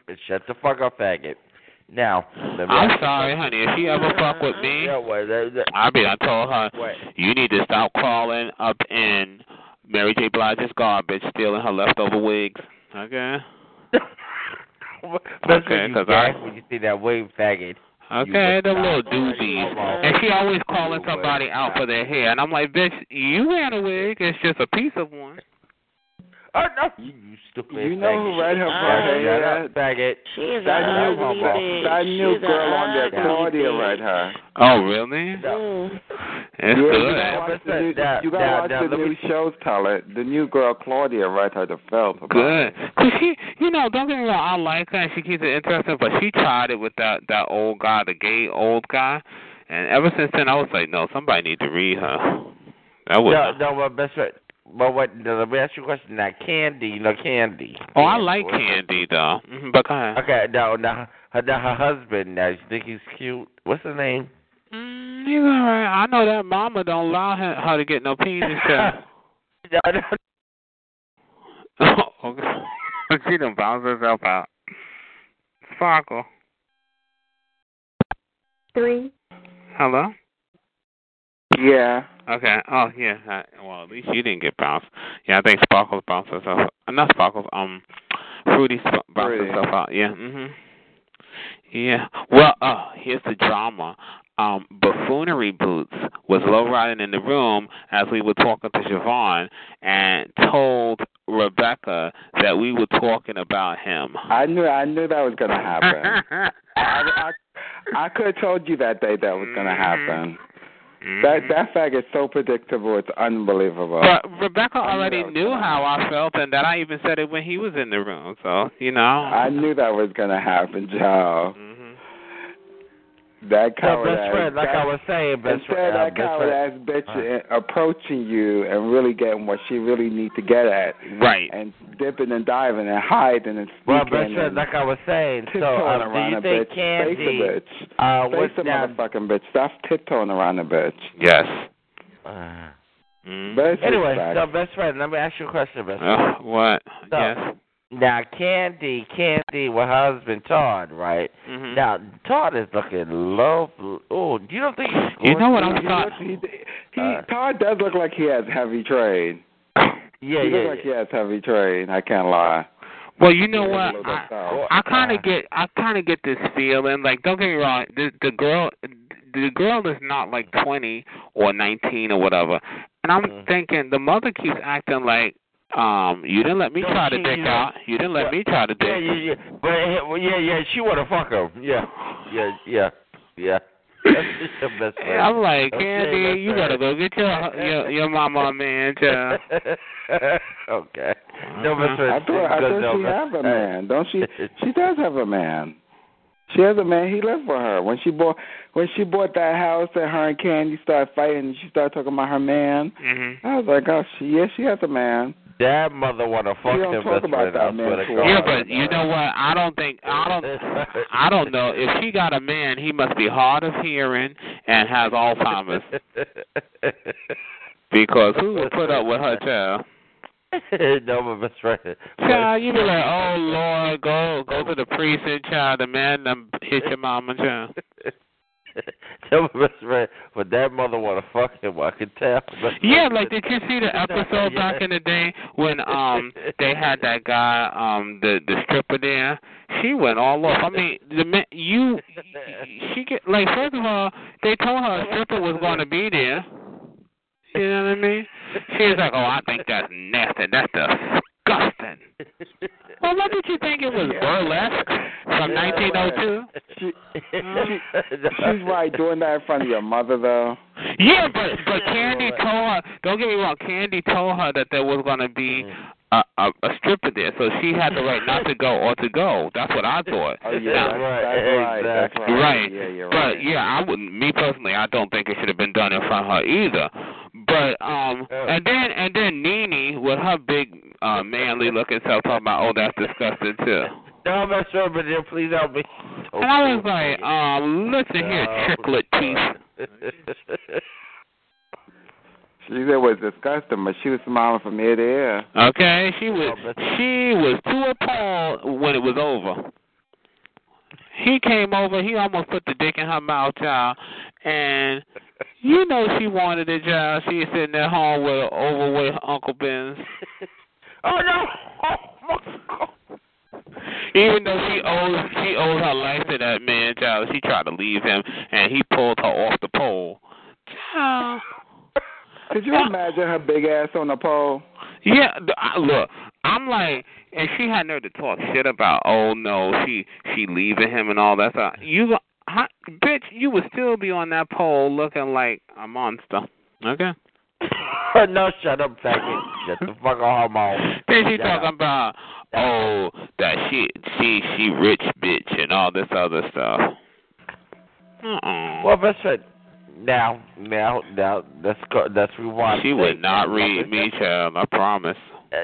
Shut the fuck up, faggot. Now, let me I'm you- sorry, honey. If she ever fuck with me, Yeah, that, that, I be I told her What? you need to stop crawling up in Mary J. Blige's garbage, stealing her leftover wigs. Okay. That's Okay, when you 'cause gag I- when you see that wave faggot. Okay, the little doozies. And she always calling somebody out for their hair. And I'm like, bitch, you wearing a wig. It's just a piece of one. Oh no, you, you stupid. You know who faggot. read her Yeah, for shut her? up, faggot. She's That a new, ugly bitch. that new She's girl on there, Claudia, bitch. read her. Oh, really? Mm. It's you good. gotta the new, Now- you gotta now- watch the let new me- shows, Tyler. The new girl, Claudia, read her the film. about Good. Cause she, you know, don't get me wrong, I like her and she keeps it interesting, but she tried it with that that old guy, the gay old guy, and ever since then I was like, no, somebody need to read her. That was. No, no, but best friend. But what? Let me ask you a question. Now, Candy, you know Candy. oh, I like Candy though. hmm but go ahead. Okay, no, now her, now her husband. Now you think he's cute? What's his name? Mm, he's alright. I know that mama don't allow her, her to get no penis. child. no, no, okay. she done bounced herself out. Sparkle. Three. Hello. Yeah. Okay. Oh yeah. I, well, at least you didn't get bounced. Yeah, I think Sparkles bounced herself. Uh, not Sparkles. Um, Fruity sp- bounced Fruity. herself out. Yeah. Mhm. Yeah. Well, uh, here's the drama. Um, buffoonery boots was low riding in the room as we were talking to Siobhan and told Rebecca that we were talking about him. I knew I knew that was gonna happen. I, I I could have told you that day that was gonna happen. Mm-hmm. That that fact is so predictable. It's unbelievable. But Rebecca already knew how I felt, and that I even said it when he was in the room. So you know. I knew that was gonna happen, Joe. Mm-hmm. That Yeah, coward best ass, friend, like that, I was saying, best instead friend. of uh, that best coward friend. ass bitch uh, approaching you and really getting what she really need to get at, right? And dipping and diving and hiding and Well, best friend, like I was saying, so tiptoeing uh, around do you think bitch, Candy? face a bitch, Uh, face what's a now? motherfucking bitch. Stop tiptoeing around a bitch. Yes. Uh, Best anyway, so best friend, let me ask you a question, best Uh, friend. what? So, yes. Now, Candy, Candy, with her husband Todd, right? Mhm. Now, Todd is looking low. Oh, you don't think You know what I'm He looks- He, he Todd does look like he has heavy trade. Yeah, yeah. he yeah, looks like he has heavy trade. I can't lie. Well, you know what? a little bit so. I kind of get, I kind of get this feeling. Like, don't get me wrong, the the girl, the girl is not like twenty or nineteen or whatever. And I'm Mm. thinking the mother keeps acting like, um, you didn't let me No, try the she- dick you know- out. You didn't let me try the dick. Yeah, yeah, yeah. But uh, well, yeah, yeah, she wanna fuck him. Yeah, yeah, yeah, yeah. That's just your best friend. I'm like, Okay, Candy, best you friend. better go get your your, your mama a man, child. okay. No, best friend. I thought I thought she best- have a man. Don't she? She does have a man. She has a man. He lived for her when she bought when she bought that house. And her and Candy started fighting. and She started talking about her man. Mhm. I was like, oh, she yeah, she has a man. That mother wanna fuck don't him, talk best about friend. that I man swear to God. Yeah, but you know what? I don't think I don't I don't know if she got a man. He must be hard of hearing and has Alzheimer's because who would put up with her child? no, but best friend. Child, you be like, oh Lord, go go to the precinct, child. The man done hit your mama, child. no, but best friend. But that mother wanna fuck him. I can tell. Yeah, like did you see the episode back in the day when um they had that guy um the the stripper there? She went all off. I mean, the man, you she get like first of all they told her a stripper was going to be there. You know what I mean? She was like, "Oh, I think that's nasty. That's disgusting." Well, what did you think it was burlesque from 1902? She, she, she's right doing that in front of your mother though. Yeah, but but Candy told her. Don't get me wrong. Candy told her that there was going to be mm. A, a a stripper there, so she had the right not to go or to go. That's what I thought. Oh yeah, Now- that's right. That's right. That's right. Right. Yeah, you're but right. yeah, I wouldn't. Me personally, I don't think it should have been done in front of her either. But um, and then and then Nene with her big uh manly looking self talking about, oh, that's disgusting too. No, best friend, but then please help me. And I was like, um, listen here, tricklet teeth. She said it was disgusting, but she was smiling from ear to ear. Okay, she was oh, she was too appalled when it was over. He came over, he almost put the dick in her mouth, child, and you know she wanted it, child. She was sitting at home with overweight Uncle Ben's. oh no! Oh, Even though she owes she owes her life to that man, child, she tried to leave him, and he pulled her off the pole. Child. Could you imagine her big ass on the pole? Yeah, I- look, I'm like, and she had nerve to talk shit about, oh no, she she leaving him and all that stuff. You, go- how, bitch, you would still be on that pole looking like a monster. Okay. no, shut up, faggot. Shut the fuck up, homo. Then she Shut talking up. about, oh, that she she she rich bitch and all this other stuff. Uh-uh. Well, best friend. Now, now, now, let's go. Let's rewind. She would not read me, child. I promise. Uh,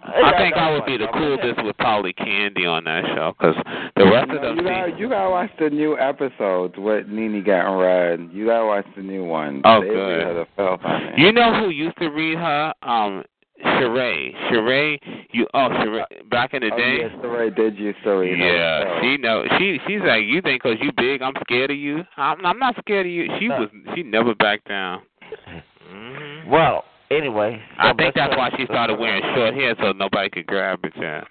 I think I would be the coolest with Polly Candy on that show, because the rest of them. You gotta, you gotta watch the new episodes with Nene getting read. You gotta watch the new one. Oh, they good. her the filth on it. You know who used to read her? Um, Sheree. Sheree, you oh Sheree back in the Oh, day. yes, Ray did you so her Yeah, she know. She she's like you think 'cause you big, I'm scared of you. I'm I'm not scared of you. She was she never backed down. Well, anyway. I think that's why she started wearing short hair so nobody could grab it. Yeah.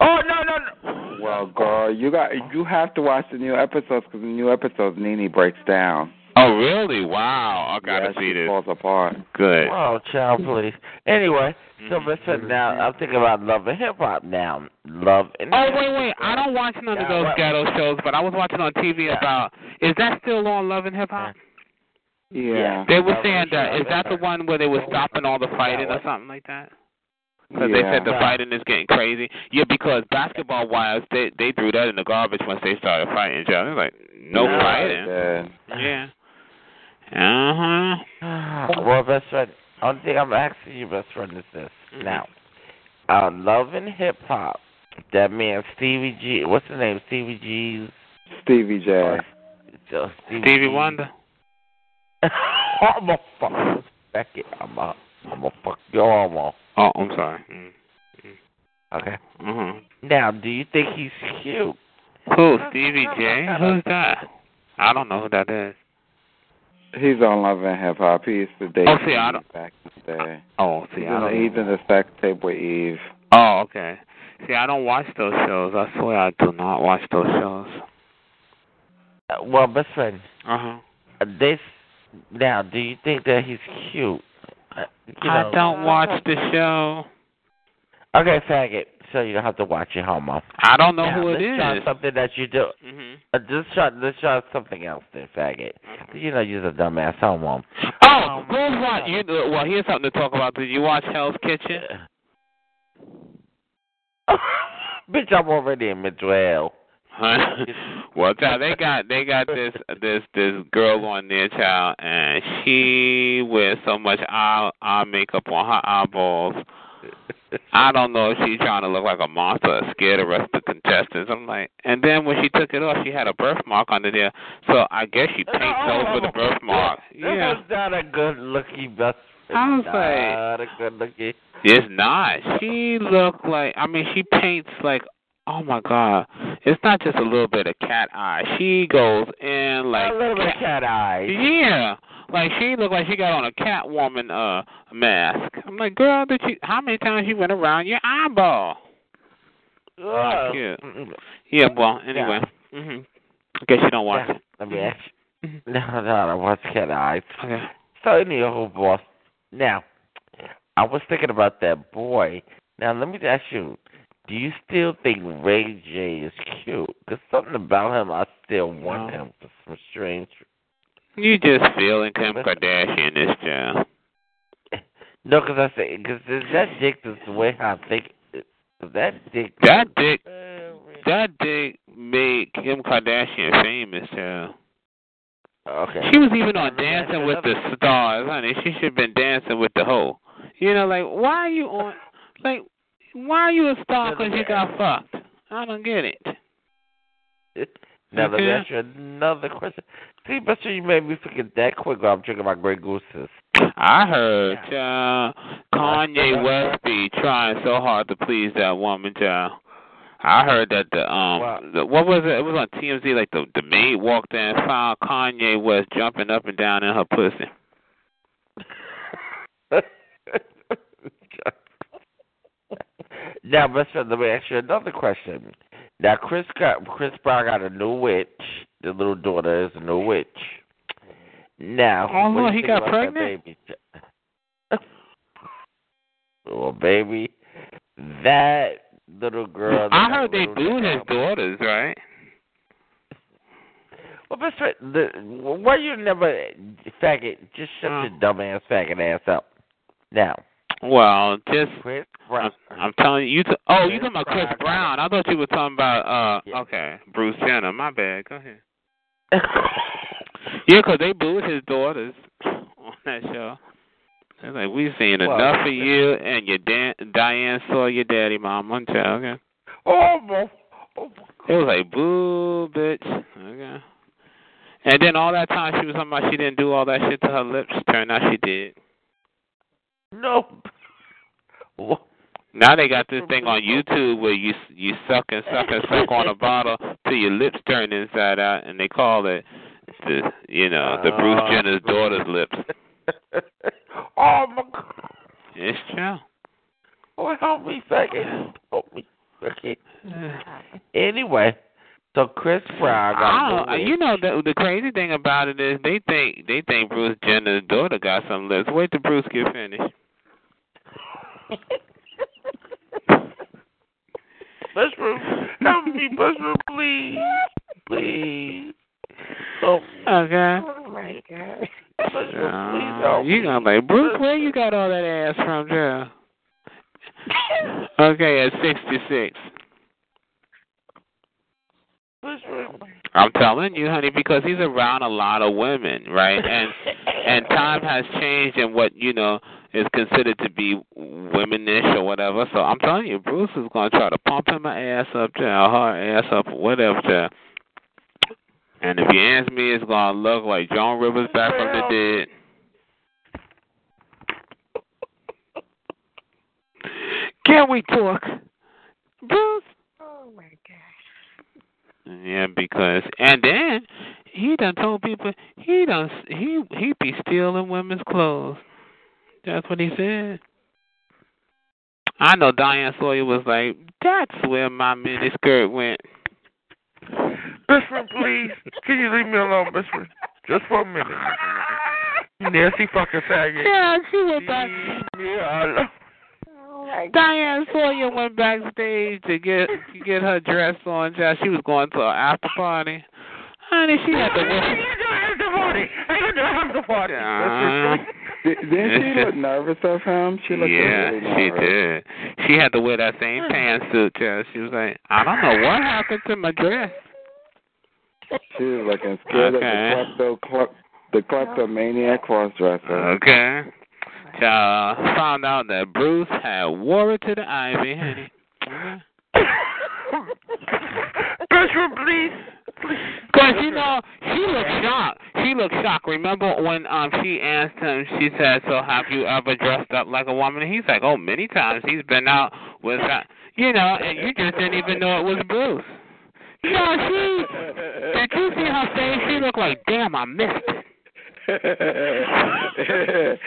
Oh no no no! Well, girl, you got you have to watch the new episodes because the new episodes Nene breaks down. Oh really? Wow! I gotta yeah, see she this. falls apart. Good. Oh, child, please. Anyway, so Mm-hmm. listen now. I'm thinking about love and hip hop now. Love and Oh wait, wait! I don't watch none of those ghetto shows, but I was watching on TV about. Is that still on Love and Hip Hop? Yeah. They were saying that. Is that Hip is that the one where they were stopping all the fighting or something like that? Because they said the fighting is getting crazy. Yeah, because basketball wise, they they threw that in the garbage once they started fighting each other. Like no Yeah, fighting. yeah. Yeah. Uh huh. well, best friend, only thing I'm asking you, best friend, is this. Mm-hmm. Now, uh, love and hip hop. That man Stevie G. What's his name? Stevie G's. Stevie J. Uh, Stevie, Stevie G. Wonder. I'm a fuck. Becky, I'm a, I'm a fuck your homo. Oh, I'm sorry. Mm. Okay. Mhm. Now, do you think he's cute? Who? Stevie J? Who's that? I don't know who that is. He's on Love and Hip Hop. He used to date Oh, see, I don't- back in the day. Oh, see, He's I don't. he's in the sex tape with Eve. Oh, okay. See, I don't watch those shows. I swear I do not watch those shows. Uh, well, best friend, Uh huh. uh, this. Now, do you think that he's cute? Uh, you I don't watch the show. Okay, faggot. So you don't have to watch it, homo. I don't know Now, who it let's try something that you do. Mhm. Uh, just try, let's try something else, then, faggot. You know you're a dumbass homo. Oh, who's what? You well, here's something to talk about. Did you watch Hell's Kitchen? Bitch, I'm already in mental hell. Huh? well, child, they got they got this this this girl on there, child, and she wears so much eye eye makeup on her eyeballs. I don't know if she's trying to look like a monster or scare the rest of the contestants. I'm like, and then when she took it off, she had a birthmark under there. So I guess she paints over the birthmark. Yeah, That's not a good looking best I was Not a good looking. it's not. She looked like. I mean, she paints like. Oh my God! It's not just a little bit of cat eye. She goes in like a little bit of cat eye. Yeah, like she looked like she got on a Catwoman uh mask. I'm like, girl, did you? How many times you went around your eyeball? Ugh. cute. Yeah, well, anyway. Mhm. I guess you don't watch Yeah, it. Let me ask you. No, no, I watch cat eyes. Okay. So anyhow, boss. Now, I was thinking about that boy. Now, let me ask you. Do you still think Ray J is cute? Because something about him, I still want No. him for some strange. You just feeling Kim Kardashian this child. No, because I say, because that dick is the way I think. That dick. That dick, that dick made Kim Kardashian famous, child. Okay. She was even on Dancing with the Stars, honey. She should have been dancing with the hoe. You know, like why are you on? Like why are you a star because you got fucked? I don't get it. Now let me ask you another question. See, but you made me forget that quick while I'm drinking my Grey Gooses. I heard child, Kanye West be trying so hard to please that woman, child. I heard that the um the, what was it? It was on TMZ. Like the the maid walked in and found Kanye West jumping up and down in her pussy. now, best friend, let me ask you another question. Now, Chris got Chris Brown got a new witch. The little daughter is a new witch. Now, Oh, what Lord, he got about that pregnant? Baby? oh, baby, that little girl. I that heard they little booed his daughters, right? Well, best friend, the, why you never faggot? Just shut Uh. your dumb ass faggot ass up. Now, Well, just Chris I'm, I'm telling you. You t- oh, you talking about Chris Brown. Brown? I thought you were talking about uh. Okay, Bruce Jenner. My bad. Go ahead. Yeah, 'cause they booed his daughters on that show. They're like, we've seen Well, enough of you and your Dan- Diane saw your daddy, mom. One child, okay. oh, my, oh, It was like, boo, bitch. Okay. And then all that time she was talking about she didn't do all that shit to her lips. Turned out she did. no. Now they got this thing on YouTube where you you suck and suck and suck on a bottle till your lips turn inside out, and they call it the you know the Bruce Uh, Jenner's daughter's lips. Oh my God. It's true. Oh, help me, faggot. Help me. Okay. Anyway, so Chris Brown I don't, you know the the crazy thing about it is they think they think Bruce Jenner's daughter got some lips. Wait till Bruce get finished. Best room, help me, best please, please. Oh, Okay. Oh my god. best room, please Uh, you gonna like Bruce? Where you got all that ass from, Joe? Okay, at sixty six. Best. I'm telling you, honey, because he's around a lot of women, right? And and time has changed and what you know is considered to be womanish or whatever. So I'm telling you, Bruce is gonna try to pump him ass up or her ass up, or whatever. And if you ask me, it's gonna look like Joan Rivers back from the dead. Can we talk, Bruce? Oh my god. Yeah, because and then he done told people he done he he be stealing women's clothes. That's what he said. I know Diane Sawyer was like, "That's where my miniskirt went." Best friend, please. Can you leave me alone, best friend? Just for a minute. You nasty fucking faggot. Yeah, she went back. Leave me alone. Oh. Diane Sawyer went backstage to get to get her dress on. Child. She was going to an after party. Honey, she had to wear. After party. I got to the after party. Did, didn't she look nervous of him? She looked yeah, really she did. She had to wear that same pantsuit. Child. She was like, I don't know what happened to my dress. She was looking scared Okay. of the klepto, klep, the kleptomaniac crossdresser. Okay. Child found out that Bruce had wore it to the ivy, honey. Best friend, please. Cause you know she looked shocked. She looked shocked. Remember when um she asked him? She said, "So have you ever dressed up like a woman?" And he's like, "Oh, many times. He's been out with, that. you know, and you just didn't even know it was Bruce." No, she. Did you see her face? She looked like, "Damn, I missed it." it's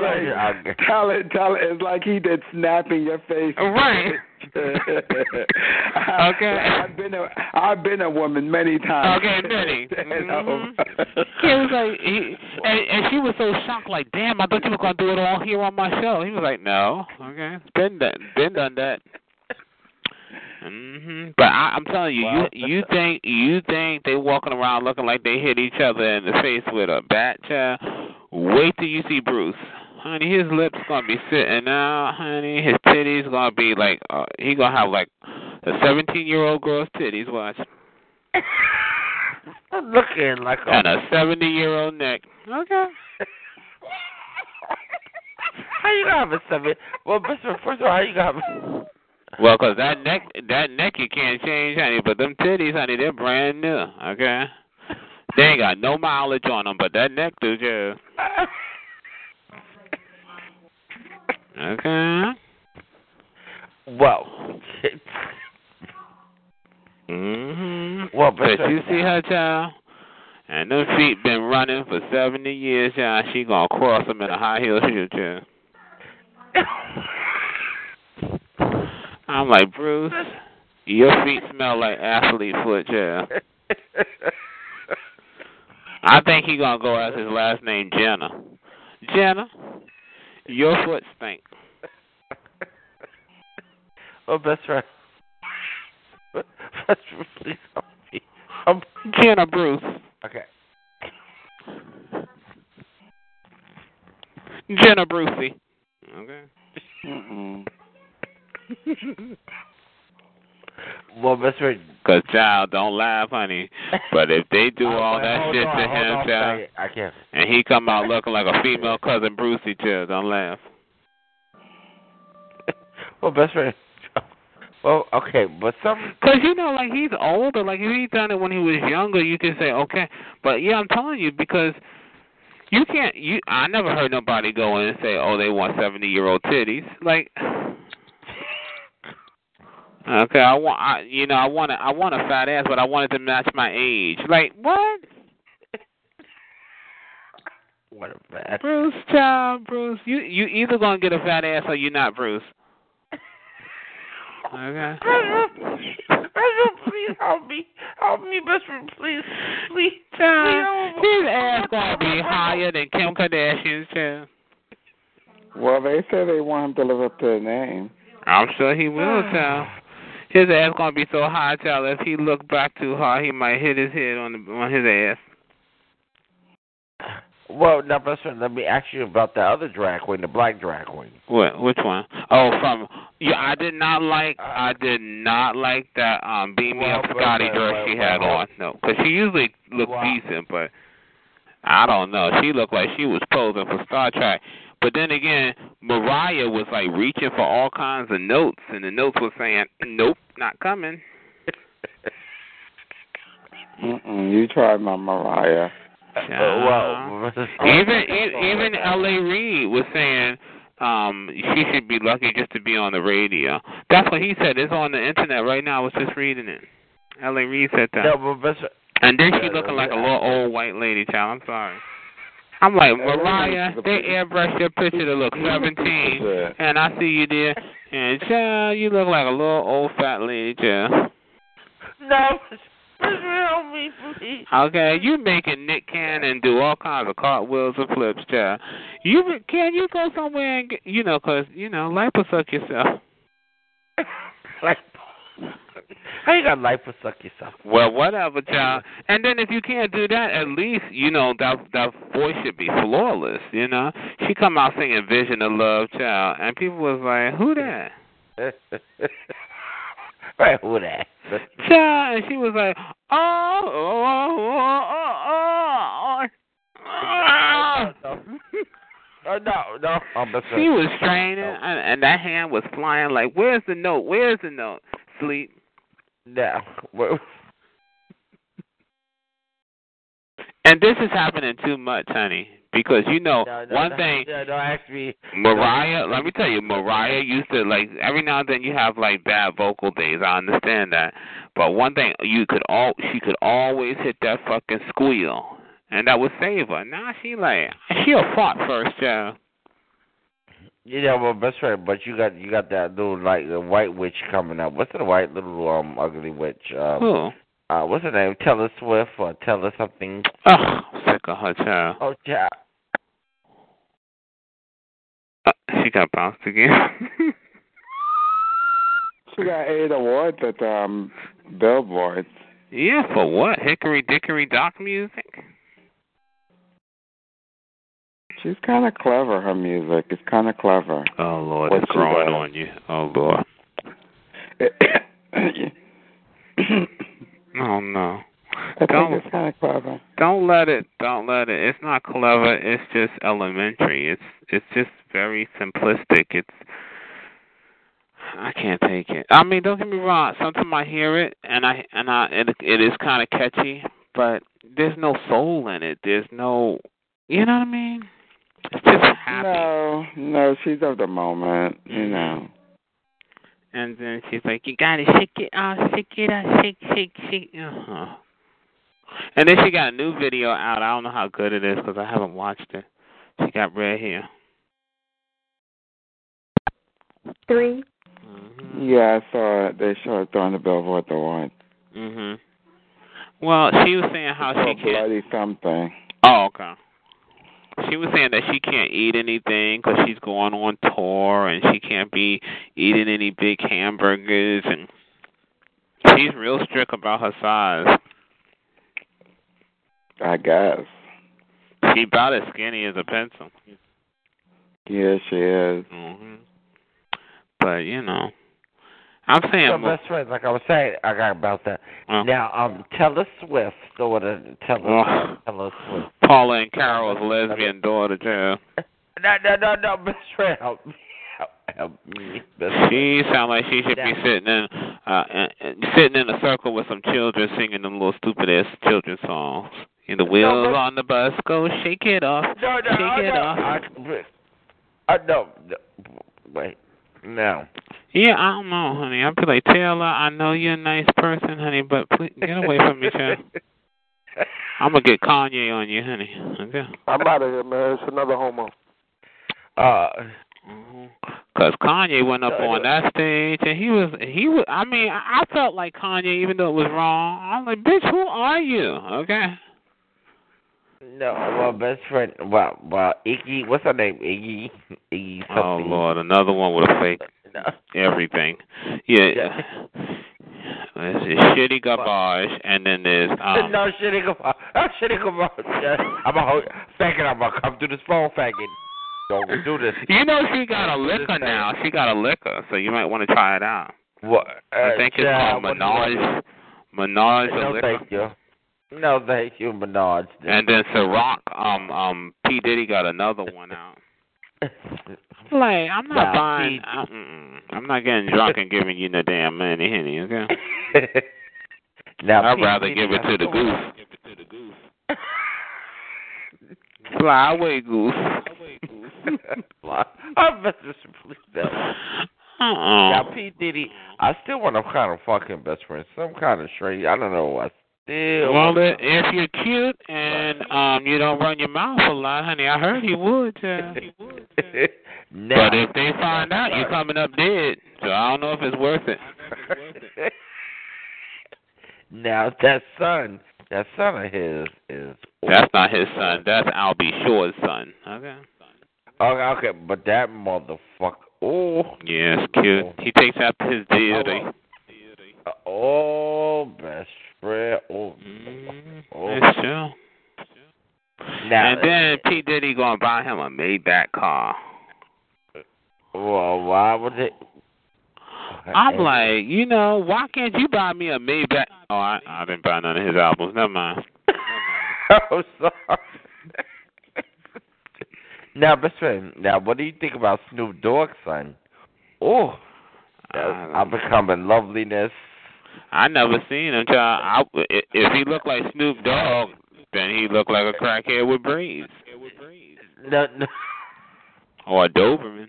like tell it, tell it. It's like he did snap in your face. Right. okay. I've been a I've been a woman many times. Okay, many. You know? He was like, he, and, and she was so shocked, like, "Damn, I thought you were gonna do it all here on my show." He was like, "No, okay, been done, been done that." hmm But I, I'm telling you, Wow. you you think you think they walking around looking like they hit each other in the face with a bat child? Wait till you see Bruce, honey. His lips gonna be sitting out, honey. His titties gonna be like uh, he gonna have like a 17 year old girl's titties. Watch. Looking like a And a 70 year old neck. Okay. How you gonna have a seven? Well, first of all, how you gonna have? Well, 'cause that neck, that neck you can't change, honey. But them titties, honey, they're brand new. Okay. They ain't got no mileage on them, but that neck do, yeah. Okay. Well, Mhm. Well, but but- you see her, child, and them feet been running for seventy years, child. She gonna cross them in a high heel shoe, child. I'm like Bruce, your feet smell like athlete foot, child. I think he gonna go as his last name Jenna. Jenna, your foot stink. oh, best friend. Best friend, please help me. Um, Jenna Bruce. okay. Jenna Brucey. Okay. Mm-mm. Well, best friend. Cause child, don't laugh, honey. But if they do all that shit on, to him, on, child. I can't. and he come out looking like a female cousin Brucey, child, don't laugh. Well, best friend. Well, okay, but some. Cause you know, like he's older. Like if he done it when he was younger, you can say okay. But yeah, I'm telling you because you can't. You I never heard nobody go in and say, oh, they want seventy year old titties. Like. Okay, I want, I, you know, I want a, I want a fat ass, but I want it to match my age. Like what? What a bad. Bruce, child, Bruce. You you either gonna get a fat ass or you're not, Bruce. Okay. please help me. Help me, best friend, please. Please. Child, his ass gonna be higher than Kim Kardashian's, child. Well, they say they want him to live up to the name. I'm sure he will, child. His ass gonna be so high, child. If he look back too hard, he might hit his head on the on his ass. Well, now, friend, let me ask you about the other drag queen, the black drag queen. What? Which one? Oh, from yeah. I did not like. I did not like that um beam me up Scotty well, dress well, she had well. on. No, because she usually looked decent, but I don't know. She looked like she was posing for Star Trek. But then again, Mariah was like reaching for all kinds of notes, and the notes were saying, "Nope, not coming." Mm-mm, you tried my Mariah. well, even e- even L.A. Reid was saying um she should be lucky just to be on the radio. That's what he said. It's on the internet right now. I was just reading it. L.A. Reid said that. No, but best friend, And then she looking like a little old white lady, child. I'm sorry. I'm like, Mariah, they airbrushed your picture to look 17, and I see you there, and child, you look like a little old fat lady, child. no, best friend, help me, please. Okay, you making Nick Cannon do all kinds of cartwheels and flips, child. You can you go somewhere and get, you know, cause you know, liposuck yourself. Like, how you got life for suck yourself? Well, whatever, child. And then if you can't do that, at least you know that that voice should be flawless. You know, she come out singing "Vision of Love," child, and people was like, "Who that?" right, who that? Child, and she was like, "Oh, oh, oh, oh, oh, oh." Oh, no, no. Oh, best She was straining, and, and that hand was flying like, "Where's the note? Where's the note?" Sleep. No. And this is happening too much, honey, because you know no, no, one no, thing. No, don't ask me. Mariah, let me tell you, Mariah used to like every now and then you have like bad vocal days. I understand that, but one thing you could all she could always hit that fucking squeal, and that would save her. Now she like she'll fart first, child. Yeah, well, best friend, but you got you got that little like the white witch coming up. What's the white little um ugly witch? Um, Who? Uh, what's her name? Taylor Swift or Taylor something? Oh, sick of her child. Oh, yeah. Uh, she got bounced again. She got eight awards at um Billboard. yeah, for what? Hickory dickory dock music. She's kind of clever. Her music is kind of clever. Oh Lord, What it's growing does. on you. Oh Lord. Oh no. I think Don't it's kind of clever. don't let it don't let it it's not clever it's just elementary it's it's just very simplistic it's i can't take it i mean don't get me wrong sometimes i hear it and i and i it, it is kind of catchy but there's no soul in it there's no you know what i mean just happy No, no, she's of the moment. Mm-hmm. You know. and then she's like you gotta shake it off shake it off shake shake shake uh-huh and then she got a new video out i don't know how good it is because i haven't watched it she got red hair Three. Yeah, I saw it. They showed it on the Billboard Award. Mhm. Well, she was saying how It's she called can't. Bloody something. Oh, okay. She was saying that she can't eat anything because she's going on tour and she can't be eating any big hamburgers and she's real strict about her size. I guess. She about as skinny as a pencil. Yeah, she is. Mhm. But you know, I'm saying. So, best friend, like I was saying, I got about that. Uh, Now, um, Taylor Swift, daughter, Taylor, Oh. Taylor Swift. Paula and Carol's lesbian daughter, too. No, no, no, no, best friend, help me, help, me. She sound like she should be sitting in uh uh, sitting in a circle with some children singing them little stupid ass children's songs. And the wheels but- on the bus go shake it off, No, no, shake no, it no. off. I, I no, no, wait, no. Yeah, I don't know, honey. I'd be like Taylor, I know you're a nice person, honey, but please get away from me, child. I'm gonna get Kanye on you, honey. Okay. I'm out of here, man. It's another homo. Uh, Cause Kanye went up on that stage and he was he was I mean I I felt like Kanye even though it was wrong. I'm like, bitch, who are you? Okay. No, my best friend. Well, well, Iggy. What's her name? Iggy. Iggy Oh. Lord, another one with a fake No. everything. Yeah. This shitty garbage and then there's um no shitty about. No shitty about. I'm a ho- faggot. I'm gonna come through this phone, faggot. Don't do this. You know she got a Don't do this liquor now. She got a liquor, so you might want to try it out. What? Uh, I think it's yeah, called what- Menage Menage No, liquor. thank you. No, thank you, Menage. And then Ciroc, um, um, P Diddy got another one out. Like, I'm not Nah, buying. P- I'm, mm-mm. I'm not getting drunk and giving you no damn money, henny. Okay. now, I'd P. rather Diddy give it got to the goose. Fly away, goose. Fly away, goose. I'm best please no. Uh-uh. Now, P. Diddy, I still want to kind of fucking best friend. Some kind of straight. I don't know. I still. Well, if you're cute and um you don't run your mouth a lot, honey, I heard he would. Uh, now, but if they find out you're coming up dead, so I don't know if it's worth it. now that son, that son of his is. That's not his son. That's Al B. Sure's son. Okay. Okay, okay, but that motherfucker. Oh. Yes, cute. He takes after his deity. Oh, best friend. Oh. oh. Mm-hmm. oh. It's true. Now, and then P Diddy gonna buy him a Maybach car. well, why would it? I'm like, you know, why can't you buy me a Maybach? Oh, I, I didn't buy none of his albums. Never mind. I'm sorry. now, best friend. Now, what do you think about Snoop Dogg's son? Oh, I'm becoming loveliness. I never seen him. Child. I, i- if he looked like Snoop Dogg, then he looked like a crackhead with braids No, no. or a Doberman.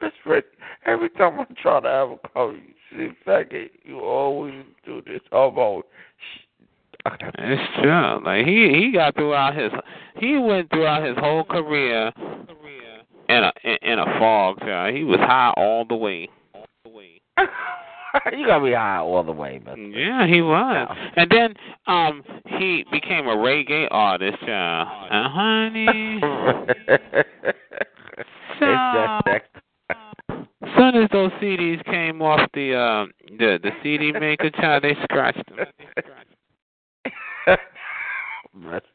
Best friend. Every time I try to have a call, you see, faggot, you always do this. Oh, Homo. It's true. Like he he got throughout his he went throughout his whole career in a in, a fog. Child. He was high all the way. All the way. you gotta be high all the way, man. Yeah, he was. And then um he became a reggae artist, child. And honey, sex. soon as those CDs came off the uh the the CD maker, child, they scratched them.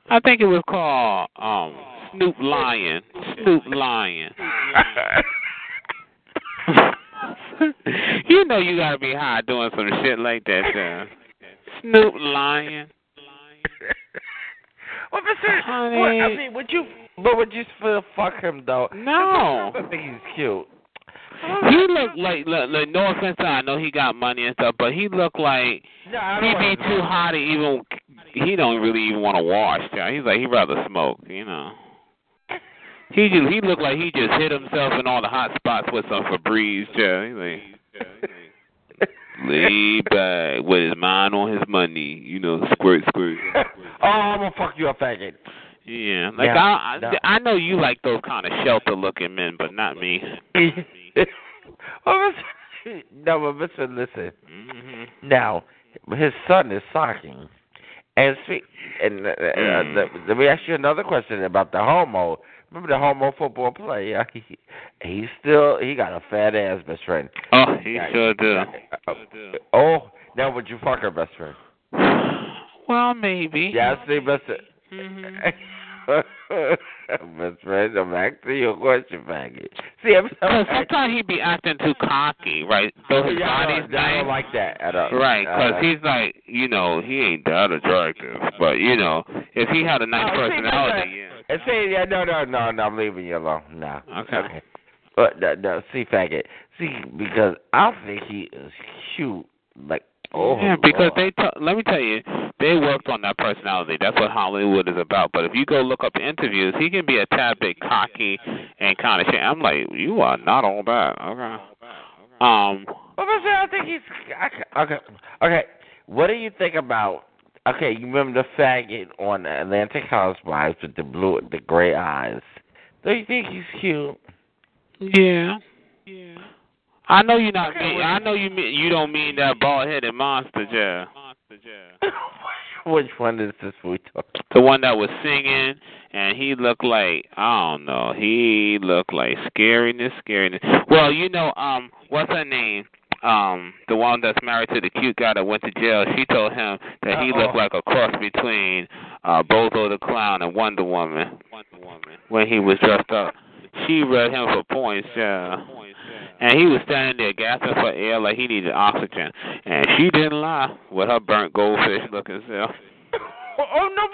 I think it was called um Snoop Lion. Snoop Lion. you know you gotta be high doing some shit like that, child. Snoop Lion. Well, Mister, Honey. what, I mean, would you? But would you still fuck him though? No. I think he's cute. He looked like, look, look, no offense, I know he got money and stuff, but he looked like No, he don't be too hot to even. He don't really even want to wash. child. He's like he'd rather smoke, you know. He just he looked like he just hit himself in all the hot spots with some Febreze. He's like lay back with his mind on his money, you know, squirt, squirt. oh, I'm gonna fuck you up, faggot. Yeah, like Yeah, I, I, no. I know you like those kind of shelter looking men, but not me. oh, Mister, no, but Mister, listen. Mm-hmm. Now, his son is socking, and speak, and uh, Mm. uh, let me ask you another question about the homo. Remember the homo football player? He, he still he got a fat ass best friend. Oh, he sure do. Oh, now would you fuck her best friend? Well, maybe. Yeah, I see, best best friend. I'm asking you a question, faggot. See, I'm, Because sometimes he'd be acting too cocky, right? Though his Yeah, body's I don't like that at all. Right, because Uh, he's like, you know, he ain't that attractive. But, you know, if he had a nice Oh, see, personality, yeah. And see, yeah, no, no, no, no, I'm leaving you alone. No. Okay. But no, no, see, faggot. See, because I think he is cute. Like, oh, yeah, because Lord. they t- let me tell you, they worked on that personality. That's what Hollywood is about. But if you go look up interviews, he can be a tad bit cocky and kind of shit. I'm like, you are not all that. Okay. Um, Well, I said I think he's I- okay. Okay, what do you think about? Okay, you remember the faggot on the Atlanta Housewives with the blue, the gray eyes? Do you think he's cute? Yeah. Yeah. I know you're not. mean, I know you mean you don't mean that bald headed monster, Jeff. Which one is this we talking? The one that was singing, and he looked like I don't know. He looked like scariness, scariness. Well, you know, um, what's her name? Um, the one that's married to the cute guy that went to jail. She told him that he looked like a cross between uh Bozo the Clown and Wonder Woman. Wonder Woman. When he was dressed up, she read him for points. Yeah. And he was standing there gasping for air like he needed oxygen. And she didn't lie with her burnt goldfish looking self. Oh no!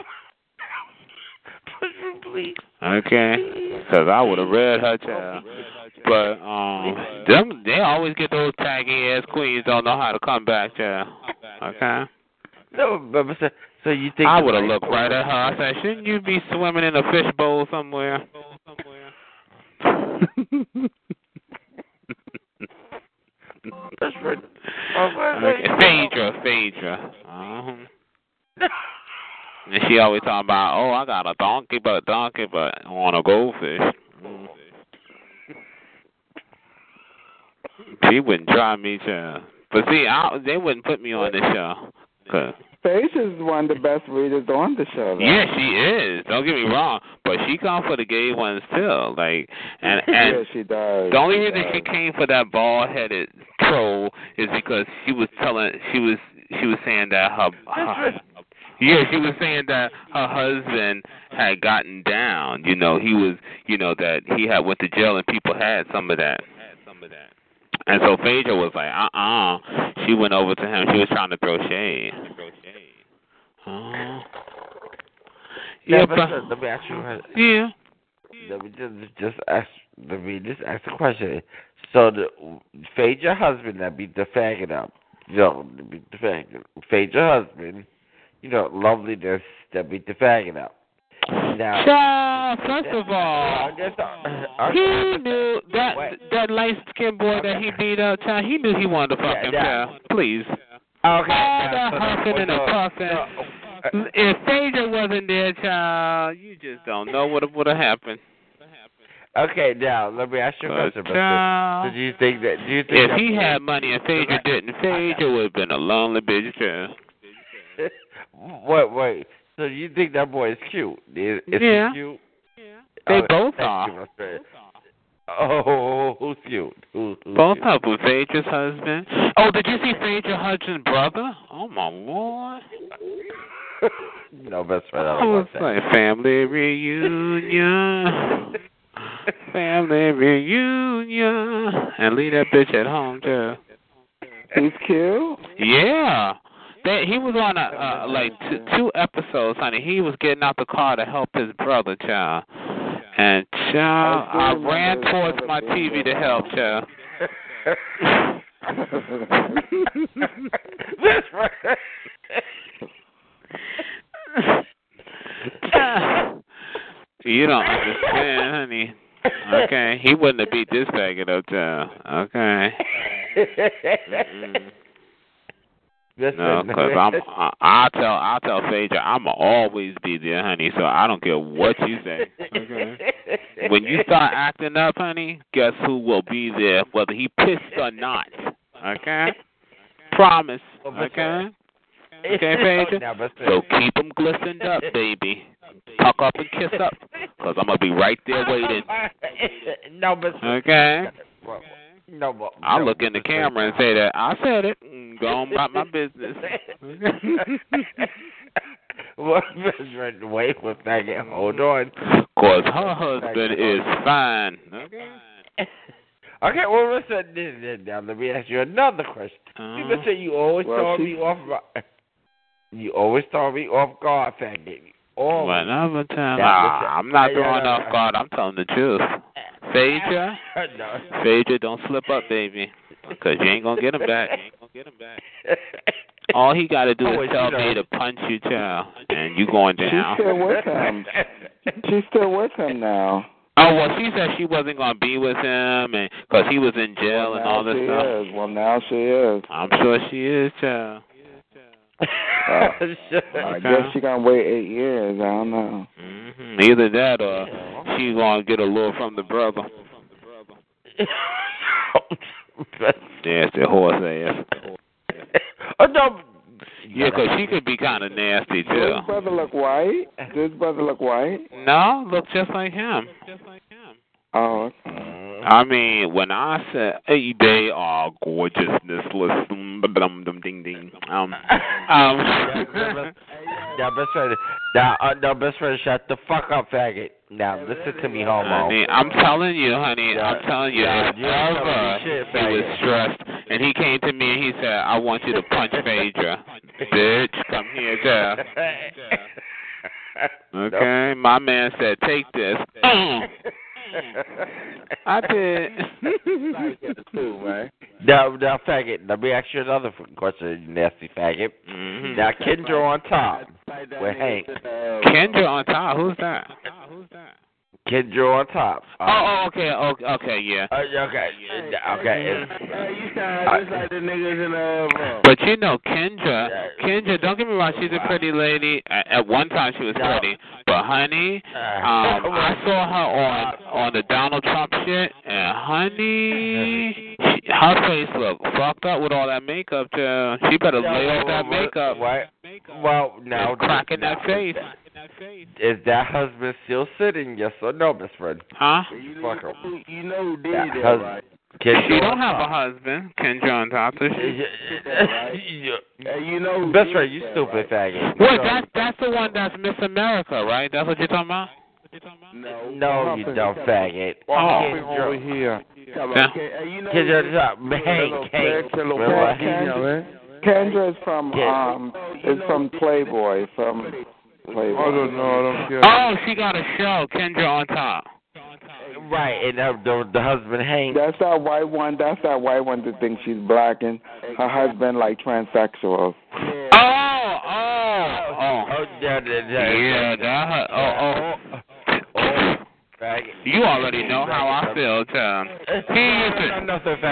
Please. Okay, because I would have read her child. But um, them they always get those taggy ass queens don't know how to come back, child. Okay. No, but so, so you think I would have looked right at her. I said, shouldn't you be swimming in a fishbowl somewhere? That's right. Phaedra, Phaedra. Uh-huh. And she always talking about, oh, I got a donkey, but a donkey, but on a goldfish. Mm. She wouldn't try me, child. But see, I, they wouldn't put me on the show. Cause, is one of the best readers on the show. Though. yeah, she is. Don't get me wrong, but she come for the gay ones too. Like, and and yeah, she does. the only she reason does. she came for that bald headed troll is because she was telling she was she was saying that her, her yeah she was saying that her husband had gotten down. You know he was you know that he had went to jail and people had some of that. And so Phaedra was like, uh uh She went over to him. She was trying to throw shade. Uh, Yeah, yeah, but but, let- me ask you. yeah. Let me just just ask. Let me just ask a question. So the Phaedra husband that beat the faggot up. Know, that beat the faggot. Phaedra husband. You know, loveliness that beat the faggot up. Now, Child, first of all, he knew that that light skinned boy that he beat up, child. He knew he wanted to fuck him, yeah. child. Please. Okay. All that so- huffing and so- puffing. If Phaedra wasn't there, child, you just don't know what would have happened. Okay, now let me ask you a question. child, do you think that? Do you think if he had money and Phaedra didn't, Phaedra would have been a lonely bitch, child. Wait, wait. So you think that boy is cute? Is, is Yeah. he cute? They Oh, both are. you, my friend. Oh, who's cute? Who, who's Both cute? of them. Phaedra's husband. Oh, did you see Phaedra's husband's brother? Oh my lord. no, best friend. I I don't was want that. like family reunion. family reunion. And leave that bitch at home too. He's cute. Yeah. That he was on a uh, like two, two episodes, honey. He was getting out the car to help his brother, child. And child, I I ran towards my TV to help, child. That's right. you don't understand, honey. Okay, he wouldn't have beat this faggot up, child. Okay. Mm-mm. Listen, No, because I'm. I, I'll tell. I'll tell Phaedra. I'ma always be there, honey. So I don't care what you say. Okay. When you start acting up, honey, guess who will be there, whether he pissed or not. Okay. Promise. Okay. Okay, Phaedra. So keep 'em glistened up, baby. Tuck up and kiss up, cause I'm gonna be right there waiting. no, but Okay. No, but I'll no, look in the camera and say that I said it. and Go on about my business. What best friend? Wait for a. Hold on. Cause her husband is fine. Okay. Okay, well, listen. then- then- Now, let me ask you another question. Uh, You listen, you always Well, throw she- me off. You always throw me off guard, faggot. Always. whenever time. Now, listen, Ah, I'm not yeah, throwing yeah, off guard. I'm telling the truth. Phaedra, no. Phaedra, don't slip up, baby. Cause you ain't gonna get him back. You ain't gonna get him back. All he got to do Oh, is tell me to punch you, child, and you going down. She's down. still with him. She's still with him now. Oh well, she said she wasn't gonna be with him, and because he was in jail well, and all this she stuff. is. Well, now she is. I'm sure she is, child. Uh, I guess she gonna wait eight years. I don't know. hmm Either that or she gonna get a lure from the brother. Nasty horse ass. oh no. Yeah, 'cause she could be kind of nasty too. Does his brother look white? Does his brother look white? No, look just like him. Oh, okay. I mean, when I said hey, they are gorgeousness, listen, dum dum ding ding. Um, um. now, best friend, now, uh, now, best friend, shut the fuck up, faggot. Now, listen to me, homo. Honey, I'm telling you, honey. I'm telling you, yeah, if you ain't telling me ever shit, he was faggot. stressed and he came to me and he said, "I want you to punch Phaedra, bitch, come here, girl." Okay, my man said, "Take this." I did. Now, now, faggot. Let me ask you another question, you nasty faggot. Mhm. Now, Kendra on top with Hank. Kendra on top. Who's that? Who's that? Kendra on top. Oh, oh, okay, okay, okay, yeah. Uh, okay, okay. It's, you sound just like the niggas in the. But you know, Kendra, Kendra, don't get me wrong, she's a pretty lady. At, at one time, she was pretty, but honey, um, I saw her on on the Donald Trump shit, and honey, she, her face looked fucked up with all that makeup. Too. She better lay off that makeup. What? Well, now, And cracking that face. Is that husband still sitting? Yes or no, best friend? Huh? Fuck him. You know who did That that, husband. right? Kendra She on don't have a husband, Kendra on top. Does she? Hey, you know who Best did friend, you that, stupid faggot. Wait, that's that's the one that's Miss America, right? That's what you're talking about. No, No, you don't faggot. Oh. Kendra. over here. Yeah. Hey, you know Kendra who- on top. Hank, Hank. Kendra, Relax. Kendra, Kendra is from um is from Playboy from Playboy. I don't know. I don't care. Oh, she got a show, Kendra on top. Right, and uh, the the husband Hank. That's that white one. That's that white one that thinks she's black and her husband like transsexual. Oh, oh, oh. Oh, yeah, yeah, yeah. Yeah, that. Oh, oh. You already know how I feel, Tom. He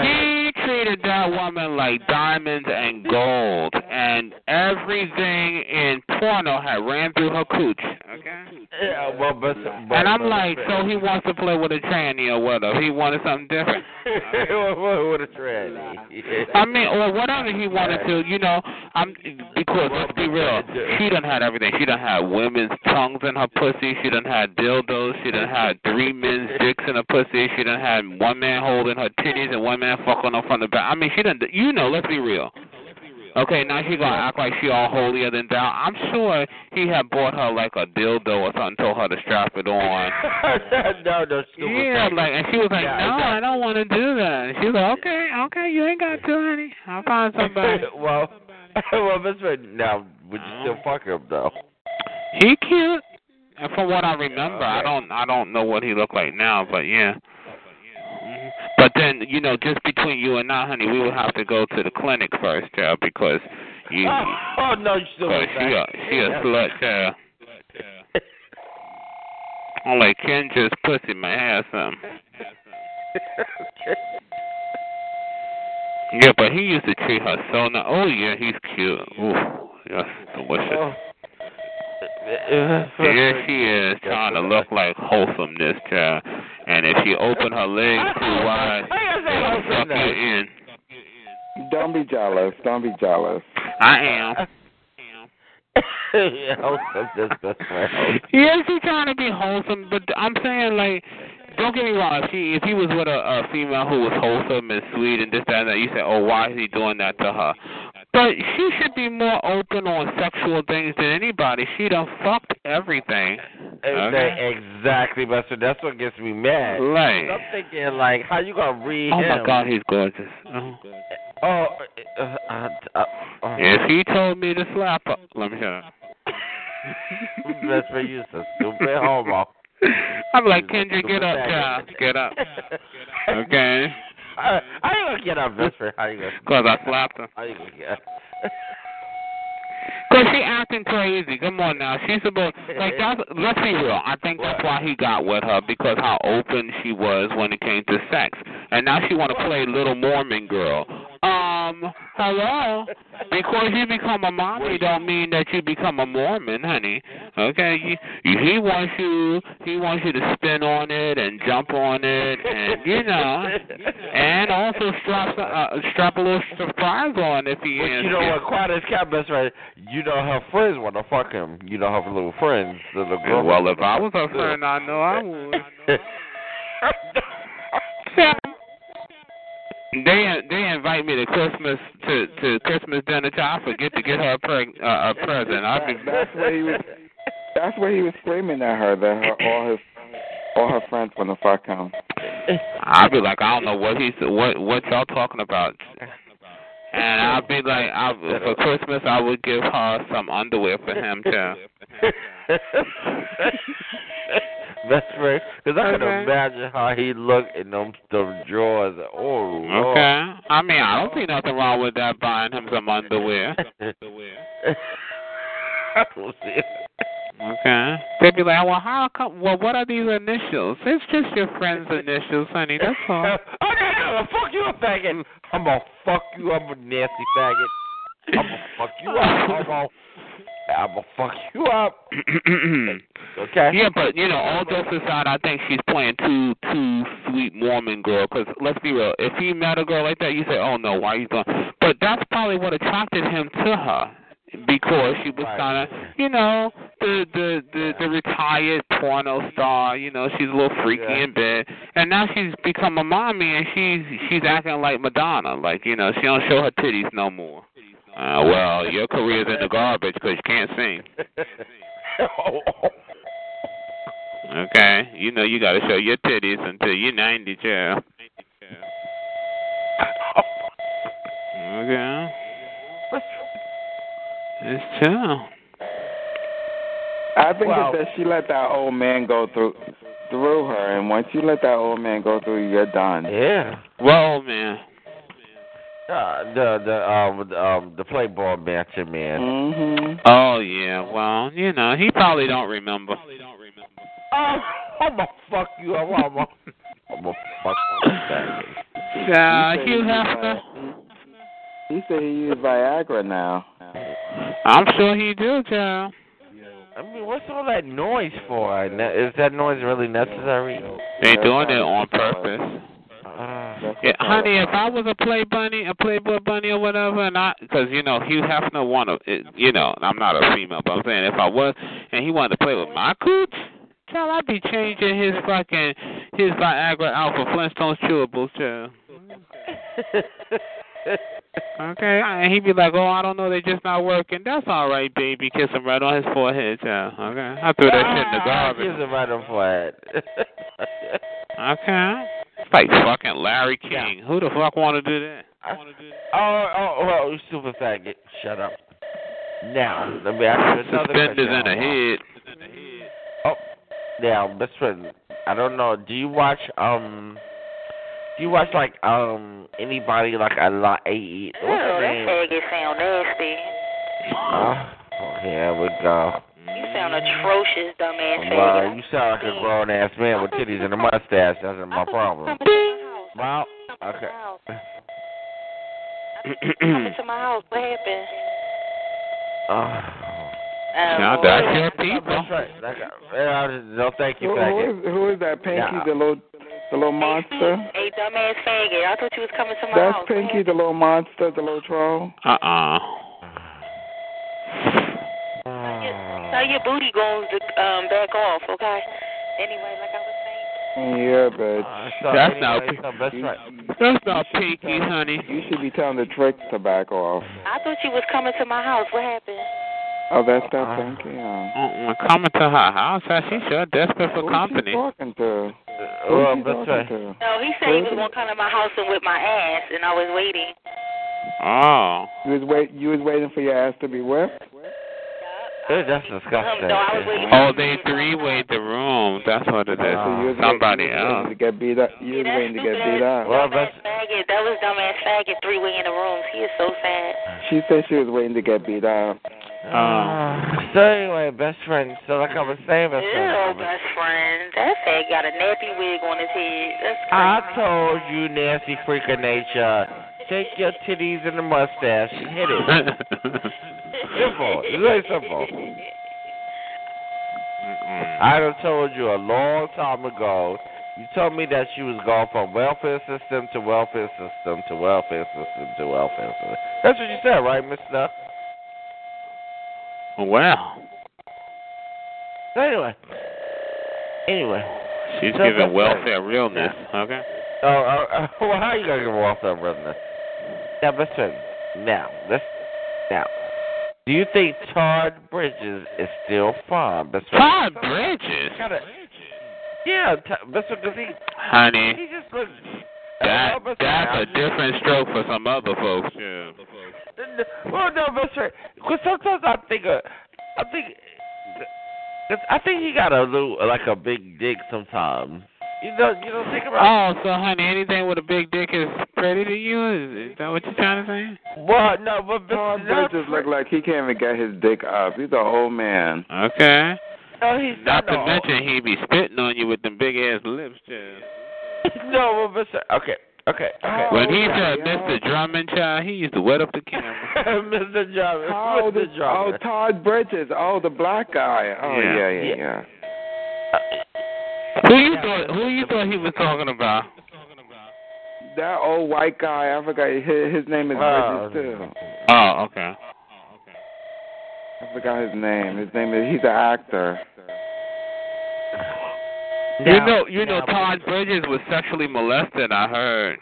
he treated that woman like diamonds and gold, and everything in porno had ran through her cooch. Okay. Yeah, well, but, but And I'm but- like, so he wants to play with a tranny or whatever. He wanted something different. what a tranny. I mean, or whatever he wanted to, you know. I'm because let's be real, she done had everything. She done had women's tongues in her pussy. She done had dildos. She done had three men's dicks in her pussy. She done had one man holding her titties and one man fucking her from the back. I mean, she done. You know, let's be real. Okay, now she gonna act like she all holier than thou. I'm sure he had bought her like a dildo or something, told her to strap it on. no, no, stupid. Yeah, faggot. like, and she was like, Yeah, "No, I don't want to do that." And she was like, "Okay, okay, you ain't got to, honey. I'll find somebody." well, well, best friend. Now, would you still uh-huh. fuck him though? He cute. And from what I remember, I don't, I don't know what he looked like now, but yeah. Mhm. But then, you know, just between you and I, honey, we would have to go to the clinic first, child, because you, Oh, oh no, you still because she a, she a slut, child. I'm like Kendra's pussy my ass some. Yeah, but he used to treat her so nice. Oh yeah, he's cute. Ooh, that's delicious. Here she is trying to look like wholesomeness, child. And if she open her legs too wide, it'll suck you in. Don't be jealous. Don't be jealous. I am. yeah, wholesome, that's best friend. Yeah, she trying to be wholesome, but I'm saying like, don't get me wrong. If she, if he was with a, a female who was wholesome and sweet and this that and that, you say, oh, why is he doing that to her? But she should be more open on sexual things than anybody. She done fucked everything. Okay? Exactly, friend. That's what gets me mad. Like, I'm thinking, like, how you gonna read oh him? my God, he's gorgeous. Oh. Oh, uh, uh, uh, uh, If he told me to slap her, let me shut up. best friend, you so stupid homo. I'm like, Kendra, get up, child. Get up. Okay? I, I ain't gonna get up, friend. How you gonna? Because I slapped her. How you gonna get? Cause she acting crazy. Come on now. She's supposed like that's let's be real. I think that's why he got with her because how open she was when it came to sex. And now she wanna play little Mormon girl. Um, hello? Because you become a mommy don't mean that you become a Mormon, honey. Okay? You, he wants you he wants you to spin on it and jump on it and you know and also strap uh, strap a little surprise on if he But is. you know what? Quiet as cat, best friend. You know her friends want to fuck him. You know her little friends, the little girl. Well, if I was her friend, I know I would. They they invite me to Christmas to to Christmas dinner. Child, I forget to get her a, preg- uh, a present. I be That's where he was. That's where he was screaming at her that her, all his all her friends want to fuck him. I'll be like, I don't know what he's what what y'all talking about. And I'll be like, I for Christmas I would give her some underwear for him too. That's right, because I can imagine how he looked in them them drawers. Oh, Lord. Okay. I mean, I don't see nothing wrong with that buying him some underwear. I don't see it. Okay. They'd be like, well, how come? Well, what are these initials? It's just your friend's initials, honey. That's all. Okay, I'm gonna fuck you up, faggot. I'm gonna fuck you up, a nasty faggot. I'm gonna fuck you up. I'm gonna, I'm gonna fuck you up. Okay. Yeah, but you know, all jokes aside, I think she's playing too too sweet Mormon girl. Because let's be real, if he met a girl like that, you say, oh no, why are you doing? But that's probably what attracted him to her. Because she was kind of, you know, the the the the retired porno star. You know, she's a little freaky Yeah. in bed, and now she's become a mommy, and she's she's acting like Madonna. Like you know, she don't show her titties no more. Uh, well, your career's in the garbage because you can't sing. Okay, you know you got to show your titties until you're 90, child. Okay. It's true. I think Wow. it's that she let that old man go through through her, and once you let that old man go through, you're done. Yeah. Well, man. Uh, the the um the, um the Playboy mansion man. Mm-hmm. Oh yeah. Well, you know he probably don't remember. Probably don't remember. Oh, I'm gonna fuck you up. I'm gonna, I'm gonna fuck you up. Yeah, He said Hugh Hefner. He said he used Viagra now. I'm sure he do, child. I mean, what's all that noise for? Ne- Is that noise really necessary? They doing it on purpose. Uh, Yeah, honey, if I was a play bunny, a Playboy bunny or whatever, and I, because you know Hugh Hefner wanted, it, you know, I'm not a female, but I'm saying if I was, and he wanted to play with my cooch, child, I'd be changing his fucking his Viagra out for Flintstones chewables, child. Okay, and he'd be like, "Oh, I don't know, they're just not working." That's all right, baby. Kiss him right on his forehead, child. Okay, I threw that shit in the garbage. Gives him right on the forehead. Okay, it's like fucking Larry King. Who the fuck want to do that? I, wanna do that? Oh, oh, well, you stupid faggot. Shut up. Now, let me ask you another Suspenders question. in the head. Oh, now, best friend, I don't know. Do you watch um? Do you watch like um anybody like a lot? A what's her name? faggot sound nasty. Oh, here we go. You sound atrocious, dumbass Well, faggot. you sound like a grown ass man with titties and a mustache. That's my problem. Well, okay. Come into my house. What happened? Oh. Now that's your people. That's right. That guy- uh, no, thank you, Who, who, who is that? Pinky, Yeah. the little the little monster. Hey, dumbass faggot. I thought you was coming to my That's house. Pinky, the little monster, the little troll. Uh uh Tell your booty goons to um, back off, okay? Anyway, like I was saying. Yeah, bitch. That's not anyway, so that's right. that's not pinky, honey. You should be telling the tricks to back off. I thought you was coming to my house. What happened? Oh, that's uh, that Pinky. Yeah. Uh-uh. Mm, mm, coming to her house, how she sure desperate for Who's company. she talking to? Uh, well, Who's she that's talking right. to? No, he said he was gonna come to my house and whip my ass, and I was waiting. Oh. You was wait. You was waiting for your ass to be whipped. Ew, That's disgusting. Um, no, I was waiting. Oh, they three way the room. That's what it is. So you was Somebody waiting, else. to get beat up. You was waiting to get beat up. Well, that's faggot. That was dumbass faggot three way in the room. He is so sad. She said she was waiting to get beat up. Uh, so anyway, best friend. So like I was saying, best Ew, friend. best friend. That fag got a nappy wig on his head. That's crazy. I told you, nasty freak of nature. Take your titties and the mustache and hit it. simple. It's very simple. I done told you a long time ago. You told me that you was going from welfare system to welfare system to welfare system to welfare system. That's what you said, right, Mister? Wow. Anyway, anyway. She's So giving that's welfare realness. Okay. Oh, uh, uh, well, how are you gonna give welfare realness? Now, friend. Now, let's now. Do you think Todd Bridges is still? Best friend? Todd Bridges? Kinda, yeah, t- friend, because he Honey, he just looks. That Uh, best friend, that's a I'm just- different stroke for some other folks. Yeah. Well, no, best friend. Because sometimes I think, uh, I think, cause I think he got a little like a big dick sometimes. You know, you don't think about. Oh, so honey, anything with a big dick is pretty to you? Is, is that what you're trying to say? Well, no, but Todd just look like he can't even get his dick up. He's an old man. Okay. No, he's Not not. to no, mention he be spitting on you with them big ass lips, too. No, but Mr. Okay, okay, okay. When he oh, said yeah. Mr. Drummond, child, he used to wet up the camera. Mr. Jarvis. Oh, the, Mr. oh, Todd Bridges. Oh, the black guy. Oh, Yeah. yeah, yeah, yeah. Who you thought? Who you thought he was talking about? That old white guy. I forgot. His, his name is Oh. Bridges too. Oh, okay. I forgot his name. His name is. He's an actor. You know, you know, Todd Bridges was sexually molested. I heard.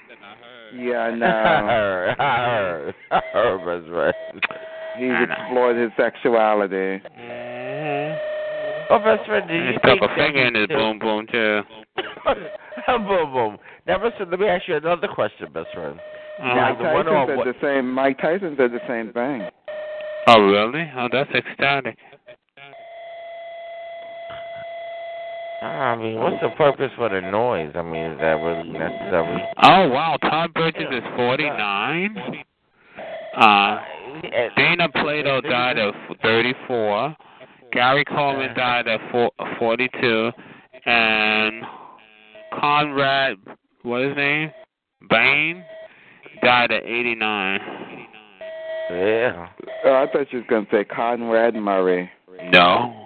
Yeah, I I heard, I heard, I heard, best friend. He's explored his sexuality. Oh, best friend, do you He stuck a finger in his boom boom too. boom, boom. Now, listen, let me ask you another question, best friend. Uh-huh. Mike Tyson said what- the same. Mike Tyson said the same thing. Oh, really? Oh, that's ecstatic. I mean, what's the purpose for the noise? I mean, is that really necessary? Oh wow, Todd Bridges is 49. Uh, Dana Plato died at 34. Gary Coleman died at four, 42, and Conrad, what is his name? Bain died at 89. Yeah. Oh, I thought you was gonna say Conrad Murray. No,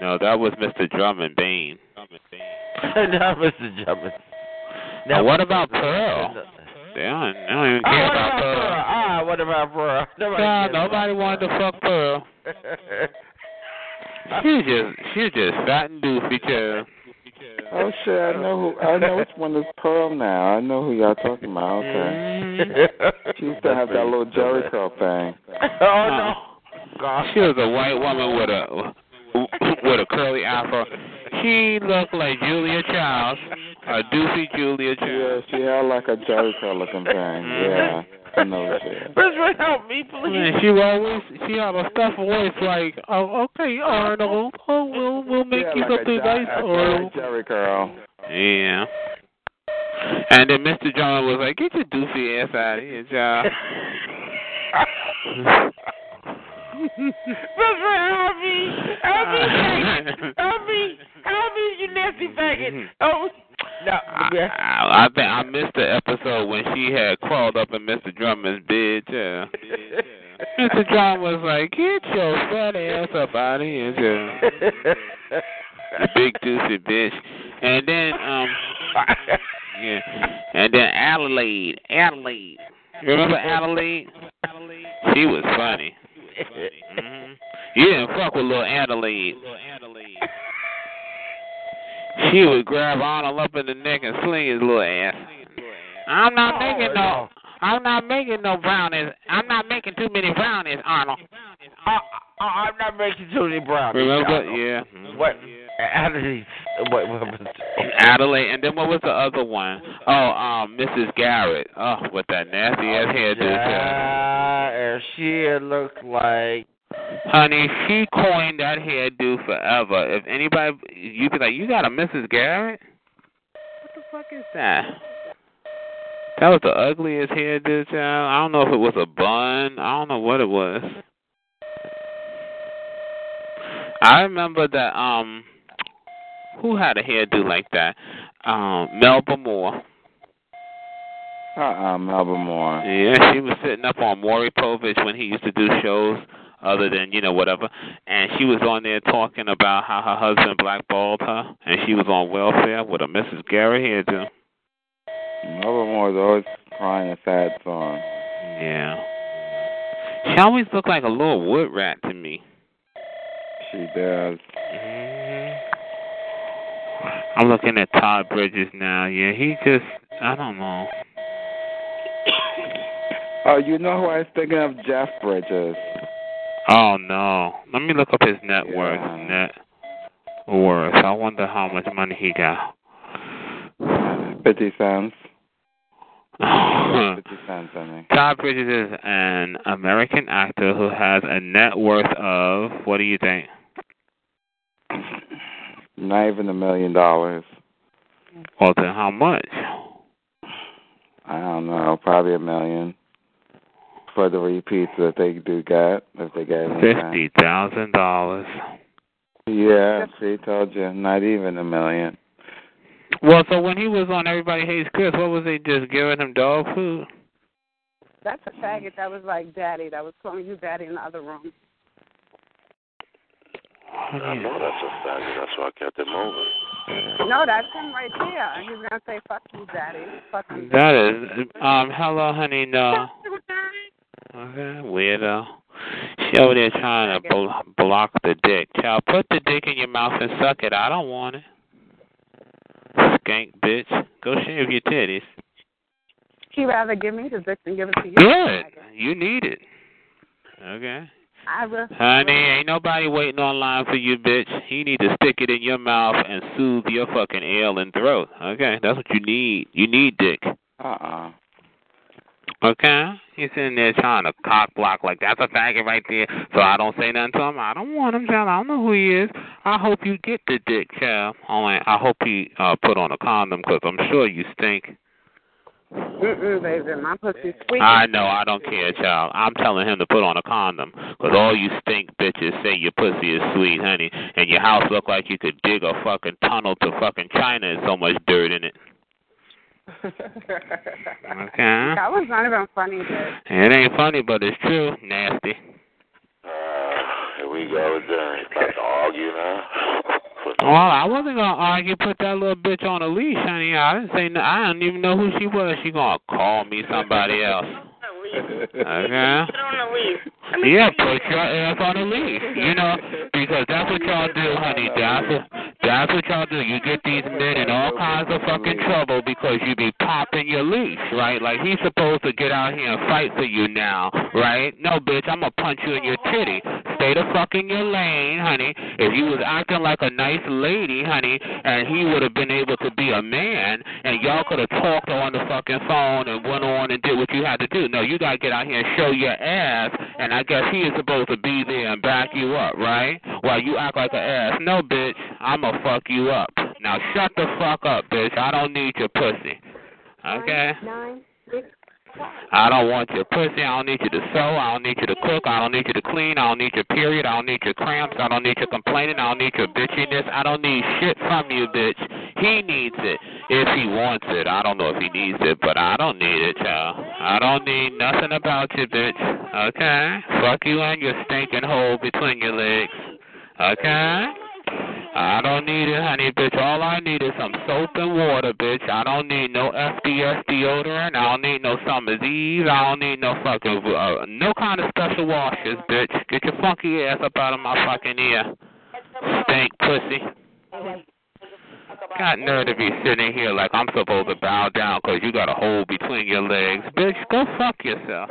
no, that was Mr. Drummond Bain. now, Mr. Drummond. Now, what about Pearl? They don't, they don't even Oh, care what about about Pearl? Pearl. Ah, what about Pearl? Nobody Nah, cares about nobody wanted to fuck Pearl. She was just, she just fat and doofy too. Oh shit! I know who. I know which one is Pearl now. I know who y'all talking about. Okay. She used to have that little Jheri curl thing. oh no. God. She was a white woman with a with a curly afro. She looked like Julia Childs, a doofy Julia Childs. Yeah, she had like a Jheri curl looking thing. Yeah, I know shit. Best friend, help me, And please. she always she had a stuff voice like, oh okay Arnold, oh we'll we'll make yeah, you like a, something Jer- nice a Arnold. Jheri curl. Yeah. And then Mr. John was like, get your doofy ass out of here, John. Best friend, help me. Help me. Help me. Help me, you nasty faggot. Oh. No, I, I think I missed the episode when she had crawled up in Mr. Drummond's bed. Yeah. Mr. Drummond was like, "Get your fat ass up out of here, too. you big doofy bitch." And then, um, yeah, and then Adelaide, Adelaide. You remember Adelaide? She was funny. hmm You didn't fuck with little Adelaide. Little Adelaide. She would grab Arnold up in the neck and sling his little ass. I'm not Oh, making no. I'm not making no brownies. I'm not making too many brownies, Arnold. I, I, I'm not making too many brownies. Remember? Donald. Yeah. Mm-hmm. What? Adelaide. What? what was Adelaide, and then what was the other one? Oh, um, Mrs. Garrett. Oh, with that nasty ass oh, hairdo. Yeah, and she looked like. Honey, she coined that hairdo forever. If anybody, you'd be like, you got a Mrs. Garrett? What the fuck is that? That was the ugliest hairdo, child. I don't know if it was a bun. I don't know what it was. I remember that um who had a hairdo like that? Um Melba Moore. Uh-uh, Melba Moore. Yeah, she was sitting up on Maury Povich when he used to do shows other than, you know, whatever. And she was on there talking about how her husband blackballed her and she was on welfare with a Mrs. Gary hairdo. Melba Moore's always crying a sad song. Yeah. She always looked like a little wood rat to me. She does. Mm-hmm. I'm looking at Todd Bridges now. Yeah, he just I don't know. Oh, you know who I was thinking of? Jeff Bridges. Oh no. Let me look up his net worth. Net worth. I wonder how much money he got. Fifty cents. Todd Fifty cents, I mean. Bridges is an American actor who has a net worth of what do you think? Not even a million dollars. Well then how much? I don't know, probably a million. For the repeats that they do get, if they get. Fifty thousand dollars. Yeah, she told you, not even a million. Well, so when he was on Everybody Hates Chris, what was they just giving him dog food? That's a faggot that was like daddy, that was calling you daddy in the other room. I know that's a fact. That's why I kept it moving. No, that's him right there. He's gonna say fuck you, daddy. Fuck you. That is um hello honey no. Okay, weirdo. She over there trying to blo- block the dick. Child, put the dick in your mouth and suck it. I don't want it. Skank bitch. Go shave your titties. He rather give me the dick than give it to you. Good. You need it. Okay. I will. Honey, ain't nobody waiting online for you, bitch. You need to stick it in your mouth and soothe your fucking ailing throat. Okay, that's what you need. You need dick. Uh-uh. Okay? He's sitting there trying to cock block like that's a faggot right there. So I don't say nothing to him. I don't want him, child. I don't know who he is. I hope you get the dick, child. Only I hope he uh put on a condom because I'm sure you stink. Mm-mm, baby, my pussy's sweet. I know. I don't care, child. I'm telling him to put on a condom because all you stink bitches say your pussy is sweet, honey, and your house look like you could dig a fucking tunnel to fucking China. and so much dirt in it. Okay. That was not even funny, dude. It ain't funny, but it's true. Nasty. Uh, here we go again. About to argue now. Well, I wasn't gonna argue. Put that little bitch on a leash, honey. I didn't say. No, I didn't even know who she was. She gonna call me somebody else. Okay. Put on a leash. Yeah, put your ass on a leash. You know, because that's what y'all do, honey. That's what, that's what y'all do. You get these men in all kinds of fucking trouble because you be popping your leash, right? Like he's supposed to get out here and fight for you now, right? No, bitch, I'm gonna punch you in your titty. Stay the fuck in your lane, honey. If you was acting like a nice lady, honey, and he would have been able to be a man, and y'all could have talked on the fucking phone and went on and did what you had to do. No, you gotta get out here and show your ass, and I guess he is supposed to be there and back you up, right? While you act like an ass. No, bitch, I'ma fuck you up. Now shut the fuck up, bitch. I don't need your pussy. Okay? Nine, six, I don't want your pussy. I don't need you to sew. I don't need you to cook. I don't need you to clean. I don't need your period. I don't need your cramps. I don't need your complaining. I don't need your bitchiness. I don't need shit from you, bitch. He needs it if he wants it. I don't know if he needs it, but I don't need it, child. I don't need nothing about you, bitch. Okay? Fuck you and your stinking hole between your legs. Okay? I don't need it, honey, bitch. All I need is some soap and water, bitch. I don't need no FDS deodorant. I don't need no Summer's Eve. I don't need no fucking, uh, no kind of special washes, bitch. Get your funky ass up out of my fucking ear. Stink pussy. Got nerve to be sitting here like I'm supposed to bow down 'cause you got a hole between your legs. Bitch, go fuck yourself.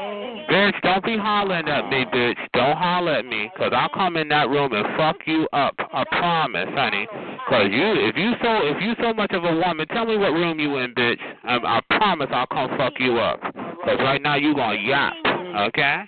Mm. Bitch, don't be hollering at me, bitch. Don't holler at me, cause I'll come in that room and fuck you up. I promise, honey. Cause you, if you so, if you so much of a woman, tell me what room you in, bitch. I, I promise I'll come fuck you up. Cause right now you gonna yap, okay?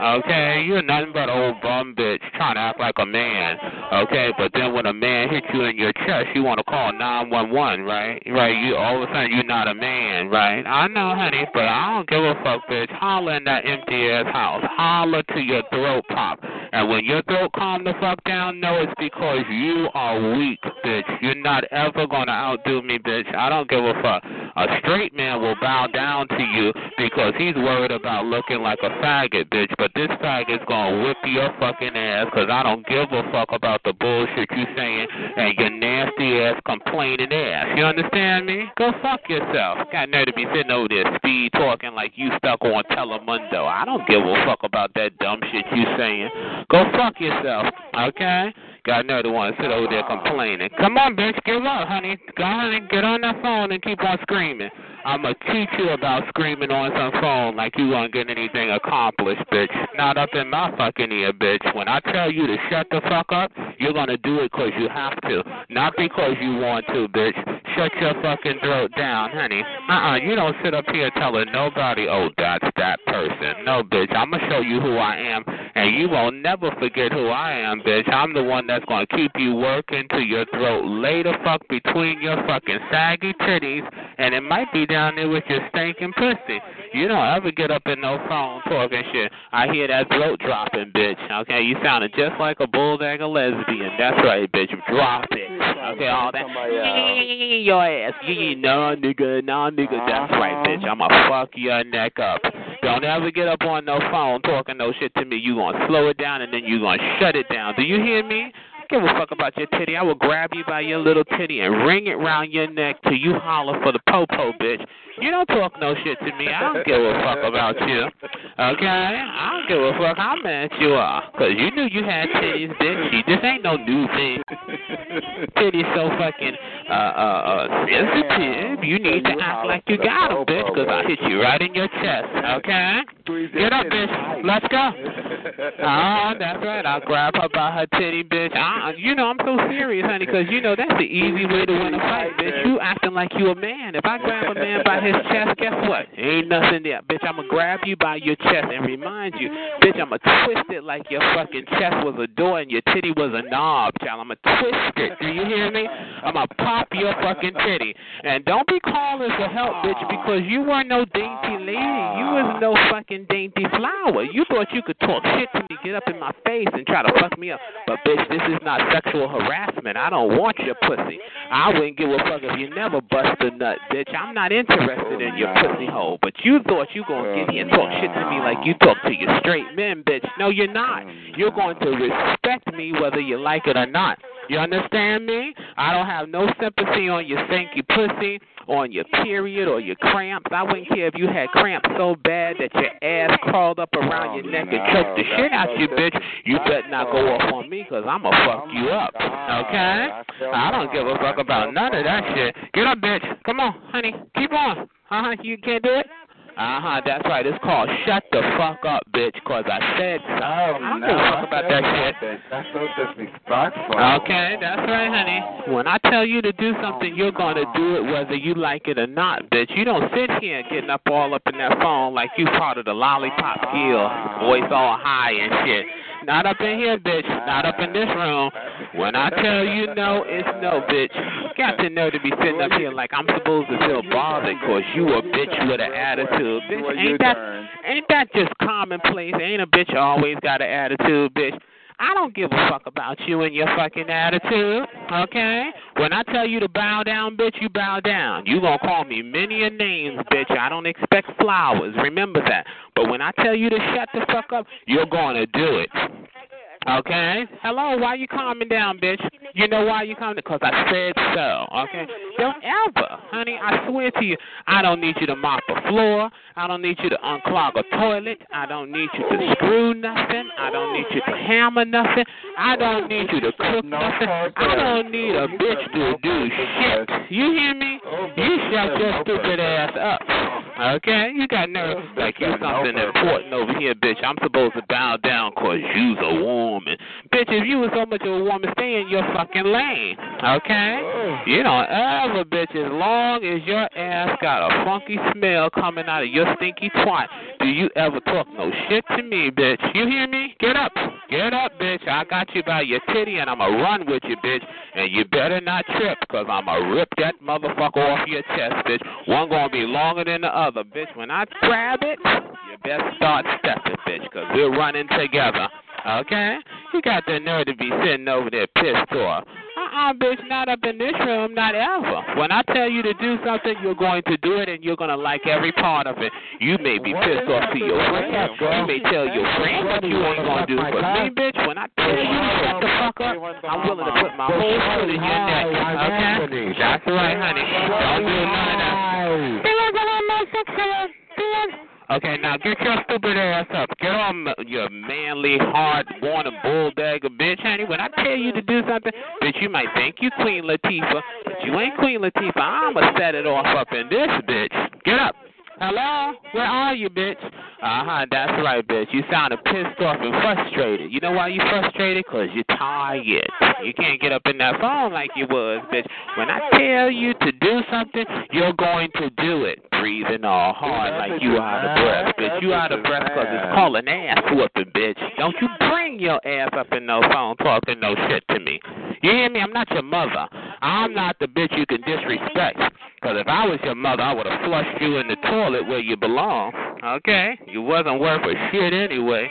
Okay, you're nothing but old bum bitch trying to act like a man. Okay, but then when a man hits you in your chest, you want to call 911, right? Right, you all of a sudden you're not a man, right? I know, honey, but I don't give a fuck, bitch. Holler in that empty ass house. Holler till your throat pop. And when your throat calm the fuck down, no, it's because you are weak, bitch. You're not ever gonna outdo me, bitch. I don't give a fuck. A straight man will bow down to you because he's worried about looking like a faggot, bitch. But this fag is gonna whip your fucking ass because I don't give a fuck about the bullshit you saying and your nasty ass complaining ass. You understand me? Go fuck yourself. Got nerve to be sitting over there speed talking like you stuck on Telemundo. I don't give a fuck about that dumb shit you saying. Go fuck yourself, okay? Got nerve to want to sit over there complaining. Come on, bitch, give up, honey. Go on and get on that phone and keep on screaming. I'm to teach you about screaming on some phone like you won't get anything accomplished, bitch. Not up in my fucking ear, bitch. When I tell you to shut the fuck up, you're to do it 'cause you have to. Not because you want to, bitch. Shut your fucking throat down, honey. Uh-uh, you don't sit up here telling nobody, oh, that's that person. No, bitch, I'm to show you who I am, and you will never forget who I am, bitch. I'm the one that's to keep you working till your throat lay the fuck between your fucking saggy titties, and it might be down there with your stinking pussy. You don't ever get up in no phone talking shit. I hear that throat dropping, bitch. Okay, you sounded just like a bulldog a lesbian. That's right, bitch. Drop it. Okay, all that. Uh, your ass. Yeah, nah, nigga, nah, nigga. That's right, uh-huh. bitch. I'ma fuck your neck up. Don't ever get up on no phone talking no shit to me. You gonna slow it down and then you gonna shut it down. Do you hear me? Give a fuck about your titty. I will grab you by your little titty and ring it round your neck till you holler for the popo, bitch. You don't talk no shit to me. I don't give a fuck about you. Okay? I don't give a fuck how mad you are. Because you knew you had titties, bitch. This ain't no new thing. Titties so fucking uh, uh, uh, sensitive. You need to act like you got them, bitch, because I hit you right in your chest. Okay? Get up, bitch. Let's go. Oh, that's right. I'll grab her by her titty, bitch. I, you know, I'm so serious, honey, because, you know, that's the easy way to win a fight, bitch. You acting like you a man. If I grab a man by his chest, guess what? Ain't nothing there. Bitch, I'm going to grab you by your chest and remind you, bitch, I'm going to twist it like your fucking chest was a door and your titty was a knob, child. I'm going to twist it. Do you hear me? I'm going to pop your fucking titty. And don't be calling for help, bitch, because you weren't no dainty lady. You was no fucking dainty flower. You thought you could talk shit to me, get up in my face, and try to fuck me up. But, bitch, this is not sexual harassment. I don't want your pussy. I wouldn't give a fuck if you never bust a nut, bitch. I'm not interested in your pussy hole. But you thought you going to get here and talk shit to me like you talk to your straight men, bitch. No, you're not. You're going to respect me whether you like it or not. You understand me? I don't have no sympathy on your stinky pussy, on your period or your cramps. I wouldn't care if you had cramps so bad that your ass crawled up around your neck and choked the shit out you, bitch. You better not go off on me because I'm going to fuck you up. Okay? I don't give a fuck about none of that shit. Get up, bitch. Come on, honey. Keep on. Uh huh. You can't do it? Uh huh, that's right. It's called Shut the Fuck Up, bitch, because I said so. I don't no, fuck about that shit. That's so disrespectful. Okay, that's right, honey. When I tell you to do something, you're to do it whether you like it or not, bitch. You don't sit here getting up all up in that phone like you part of the Lollipop Guild, voice all high and shit. Not up in here, bitch. Not up in this room. When I tell you no, it's no, bitch. You got to know to be sitting up here like I'm supposed to feel bothered because you a bitch with an attitude. Bitch, ain't that, ain't that just commonplace? Ain't a bitch always got an attitude, bitch? I don't give a fuck about you and your fucking attitude, okay? When I tell you to bow down, bitch, you bow down. You gonna call me many a names, bitch. I don't expect flowers. Remember that. But when I tell you to shut the fuck up, you're gonna do it. Okay? Hello, why you calming down, bitch? You know why you calming? Because I said so. Okay? Don't ever, honey, I swear to you, I don't need you to mop a floor. I don't need you to unclog a toilet. I don't need you to screw nothing. I don't need you to hammer nothing. I don't need you to cook nothing. I don't need a bitch to do shit. You hear me? You shut your stupid ass up. Okay? You got nerve like you're something important over here, bitch. I'm supposed to bow down because you's a woman. Bitch, if you was so much of a woman, stay in your fucking lane. Okay? Oh. You don't ever, bitch, as long as your ass got a funky smell coming out of your stinky twat, do you ever talk no shit to me, bitch. You hear me? Get up. Get up, bitch. I got you by your titty and I'ma run with you, bitch. And you better not trip, because I'ma rip that motherfucker off your chest, bitch. One gonna be longer than the other, bitch. When I grab it, you best start stepping, bitch, because we're running together. Okay? You got the nerve to be sitting over there pissed off. Uh-uh, bitch, not up in this room, not ever. When I tell you to do something, you're going to do it, and you're going to like every part of it. You may be pissed off to your friend. You may tell your friend what you ain't going to do for me, bitch. When I tell you to shut the fuck up, I'm willing to put my whole foot in your neck. Okay? That's right, honey. Don't do none of that. Okay, now get your stupid ass up. Get on your manly, hard, born a bulldagger, bitch, honey. When I tell you to do something, bitch, you might think you Queen Latifah, but you ain't Queen Latifah. I'ma set it off up in this bitch. Get up. Hello? Where are you, bitch? Uh huh, that's right, bitch. You sounded pissed off and frustrated. You know why you frustrated? Because you're tired. You can't get up in that phone like you was, bitch. When I tell you to do something, you're going to do it. Breathing all hard like you out of breath, bitch. You out of breath because it's called an ass whooping, bitch. Don't you bring your ass up in no phone talking no shit to me. You hear me? I'm not your mother. I'm not the bitch you can disrespect. Because if I was your mother, I would have flushed you in the toilet where you belong. Okay? You wasn't worth a shit anyway.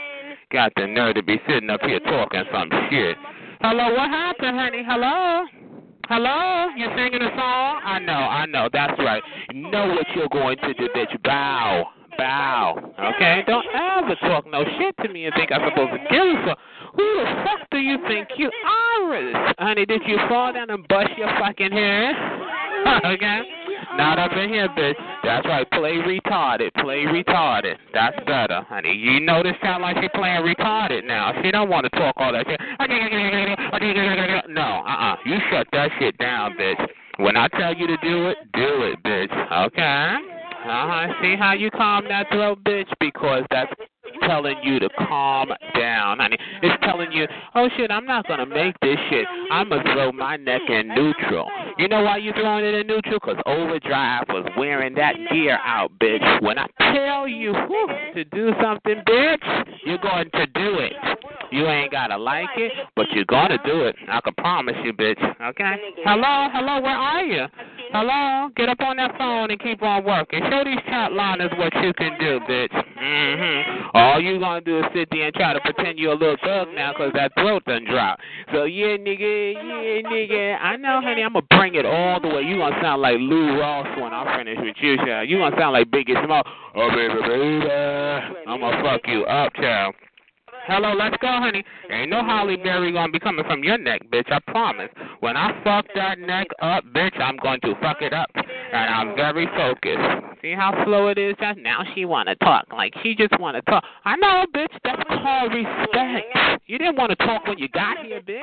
Got the nerve to be sitting up here talking some shit. Hello, what happened, honey? Hello? Hello? You singing a song? I know, I know. That's right. You know what you're going to do, bitch. Bow. Bow. Okay? Don't ever talk no shit to me and think I'm supposed to give you. Who the fuck do you think you are? Honey, did you fall down and bust your fucking head? okay? Not up in here, bitch. That's right. Play retarded. Play retarded. That's better, honey. You know this sound like she playing retarded now. She don't want to talk all that shit. No, uh-uh. You shut that shit down, bitch. When I tell you to do it, do it, bitch. Okay? Uh-huh. See how you calm that throat, bitch? Because that's telling you to calm down, honey. It's telling you, oh shit, I'm not gonna make this shit. I'm gonna throw my neck in neutral. You know why you throwing it in neutral? Cause Overdrive was wearing that gear out, bitch. When I tell you whew, to do something, bitch, you're going to do it. You ain't gotta like it, but you're gonna do it. I can promise you, bitch. Okay? Hello, hello, where are you? Hello, get up on that phone and keep on working. Show these chat liners what you can do, bitch. Mhm. All you gonna do is sit there and try to pretend you're a little thug now 'cause that throat done dropped. So yeah, nigga, yeah, nigga. I know, honey. I'm gonna bring it all the way. You gonna sound like Lou Rawls when I finish with you, child. You gonna sound like Biggie Small. Oh baby, baby. I'm gonna fuck you up, child. Hello, let's go, honey. Ain't no Halle Berry gonna be coming from your neck, bitch. I promise. When I fuck that neck up, bitch, I'm going to fuck it up, and I'm very focused. See how slow it is? Just now she wanna talk like she just wanna talk. I know, bitch. That's called respect. You didn't want to talk when you got here, bitch.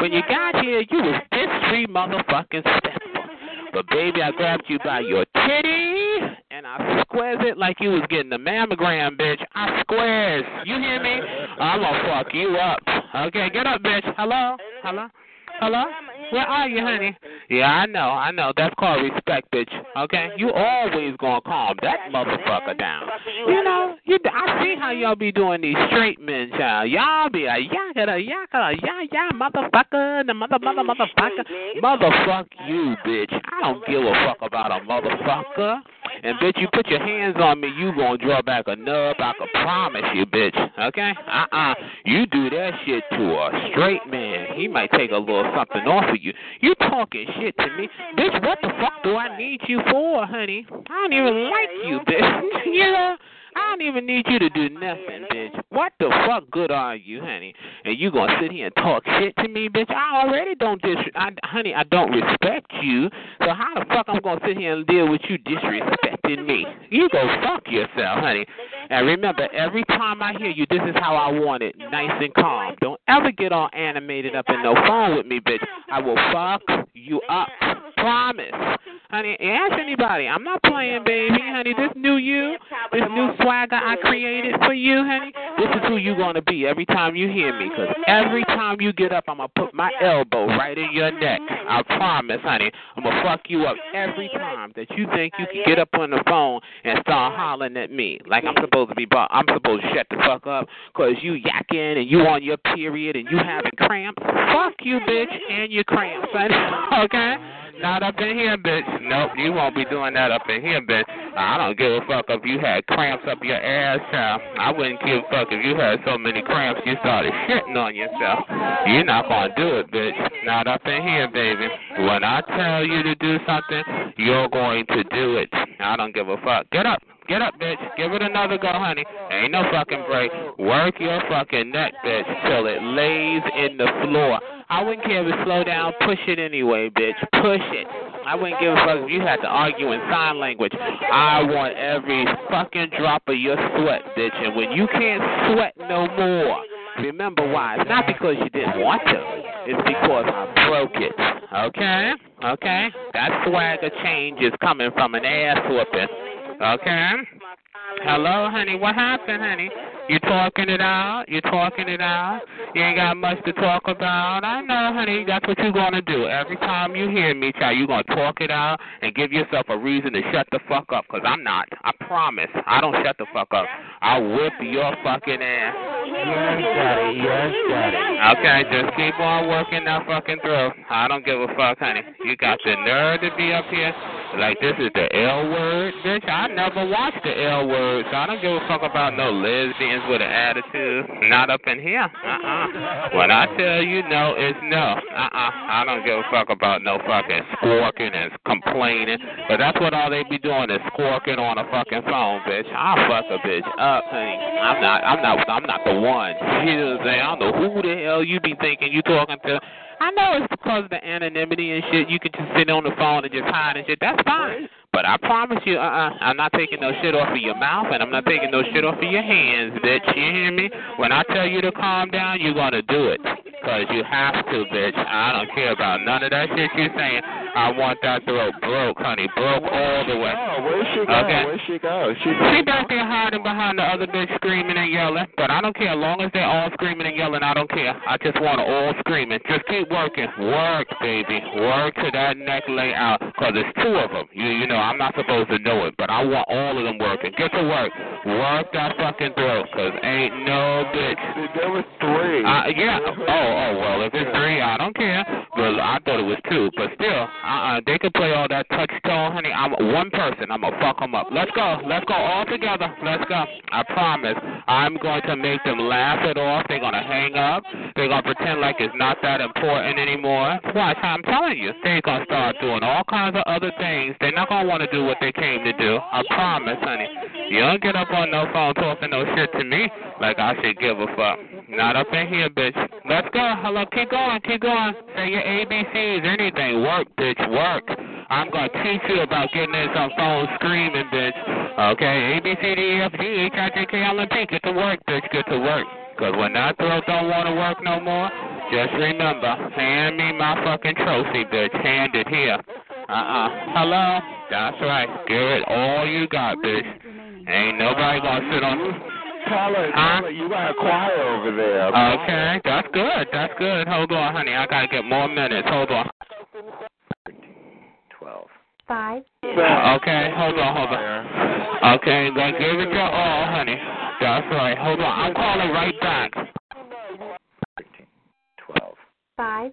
When you got here, you was this three motherfucking steps. But baby, I grabbed you by your titty and I squares it like you was getting a mammogram, bitch. I squares. You hear me? I'm gonna fuck you up. Okay, get up, bitch. Hello? Hello? Hello? Where are you, honey? Yeah, I know, I know. That's called respect, bitch. Okay? You always gonna calm that motherfucker down. You know, you I see how y'all be doing these straight men, child. Y'all be a yakka, yakka, ya, ya, motherfucker, the mother, mother, motherfucker. Motherfuck you, bitch. I don't give a fuck about a motherfucker. And bitch, you put your hands on me, you gonna draw back a nub. I can promise you, bitch. Okay? Uh-uh. You do that shit to a straight man. He might take a little something off of you. You talking shit to me, bitch? What the fuck do I need you for, honey? I don't even like you, bitch. you know? I don't even need you to do nothing, bitch. What the fuck good are you, honey? And you gonna sit here and talk shit to me, bitch? I already don't dis, I, honey. I don't respect you. So how the fuck I'm gonna sit here and deal with you disrespecting me? You go fuck yourself, honey. And remember, every time I hear you, this is how I want it, nice and calm. Don't ever get all animated up in no phone with me, bitch. I will fuck you up. Promise. Honey, ask anybody. I'm not playing, baby. Honey, this new you, this new swagger I created for you, honey, this is who you're going to be every time you hear me. Because every time you get up, I'm going to put my elbow right in your neck. I promise, honey. I'm going to fuck you up every time that you think you can get up on the phone and start hollering at me. Like I'm supposed to be, I'm supposed to shut the fuck up because you yakking and you on your period and you having cramps. Fuck you, bitch, and your cramps, honey. Okay? Not up in here, bitch. Nope, you won't be doing that up in here, bitch. I don't give a fuck if you had cramps up your ass, child. I wouldn't give a fuck if you had so many cramps you started shitting on yourself. You're not gonna do it, bitch. Not up in here, baby. When I tell you to do something, you're going to do it. I don't give a fuck. Get up. Get up, bitch. Give it another go, honey. Ain't no fucking break. Work your fucking neck, bitch, till it lays in the floor. I wouldn't care if it slow down. Push it anyway, bitch. Push it. I wouldn't give a fuck if you had to argue in sign language. I want every fucking drop of your sweat, bitch. And when you can't sweat no more, remember why. It's not because you didn't want to. It's because I broke it. Okay? Okay? That swagger change is coming from an ass whooping. Okay? Hello, honey. What happened, honey? You talking it out? You talking it out? You ain't got much to talk about. I know, honey. That's what you're gonna do. Every time you hear me, child, you're gonna talk it out and give yourself a reason to shut the fuck up. Cause I'm not. I promise. I don't shut the fuck up. I'll whip your fucking ass. Yes, daddy. Yes, daddy. Okay, just keep on working that fucking through. I don't give a fuck, honey. You got the nerve to be up here like this is the L word, bitch. I never watched the L word, so I don't give a fuck about no lesbians with an attitude. Not up in here. Uh-uh. When I tell you no, it's no. Uh-uh. I don't give a fuck about no fucking squawking and complaining. But that's what all they be doing is squawking on a fucking phone, bitch. I'll fuck a bitch up, honey. I'm not. I'm not. I'm not the one. You know what I'm saying? I don't know who the hell you be thinking you talking to. I know it's because of the anonymity and shit. You can just sit on the phone and just hide and shit. That's fine. But I promise you, uh, uh I'm not taking no shit off of your mouth, and I'm not taking no shit off of your hands, bitch. You hear me? When I tell you to calm down, you're gonna do it, cause you have to, bitch. I don't care about none of that shit you're saying. I want that throat broke, honey, broke all the way. Oh, where'd she go? Okay. Where'd she go? She She back there hiding behind the other bitch screaming and yelling, but I don't care. As long as they're all screaming and yelling, I don't care. I just want all screaming. Just keep working. Work, baby. Work to that neck layout, cause it's two of them. You, you know, I'm not supposed to know it, but I want all of them working. Get to work. Work that fucking throat, cause ain't no bitch. There was three. Uh, yeah. Oh, oh, well, if it's three, I don't care. But I thought it was two. But still, uh-uh, they can play all that touch tone, honey. I'm one person. I'm gonna fuck them up. Let's go. Let's go all together. Let's go. I promise. I'm going to make them laugh it off. They're gonna hang up. They're gonna pretend like it's not that important anymore. Watch. I'm telling you, they're gonna start doing all kinds of other things. They're not gonna want to do what they came to do. I promise, honey. You don't get up on no phone talking no shit to me like I should give a fuck. Not up in here, bitch. Let's go. Hello, keep going, keep going. Say your ABCs, anything. Work, bitch, work. I'm gonna teach you about getting in some phone screaming, bitch. Okay, A B C D E F G H I J K L M P. Get to work, bitch. Get to work. Cause when that throat don't want to work no more, just remember, hand me my fucking trophy, bitch. Hand it here. Uh-uh. Hello? That's right. Give it all you got, bitch. Ain't nobody gonna sit on. Caller, Huh? caller, you got quiet over there. Okay, that's good. That's good. Hold on, honey. I gotta get more minutes. Hold on. Twelve. Five. Okay, hold on, hold on. Okay, then give it your all, honey. That's right. Hold on. I'm calling right back. Twelve. Five.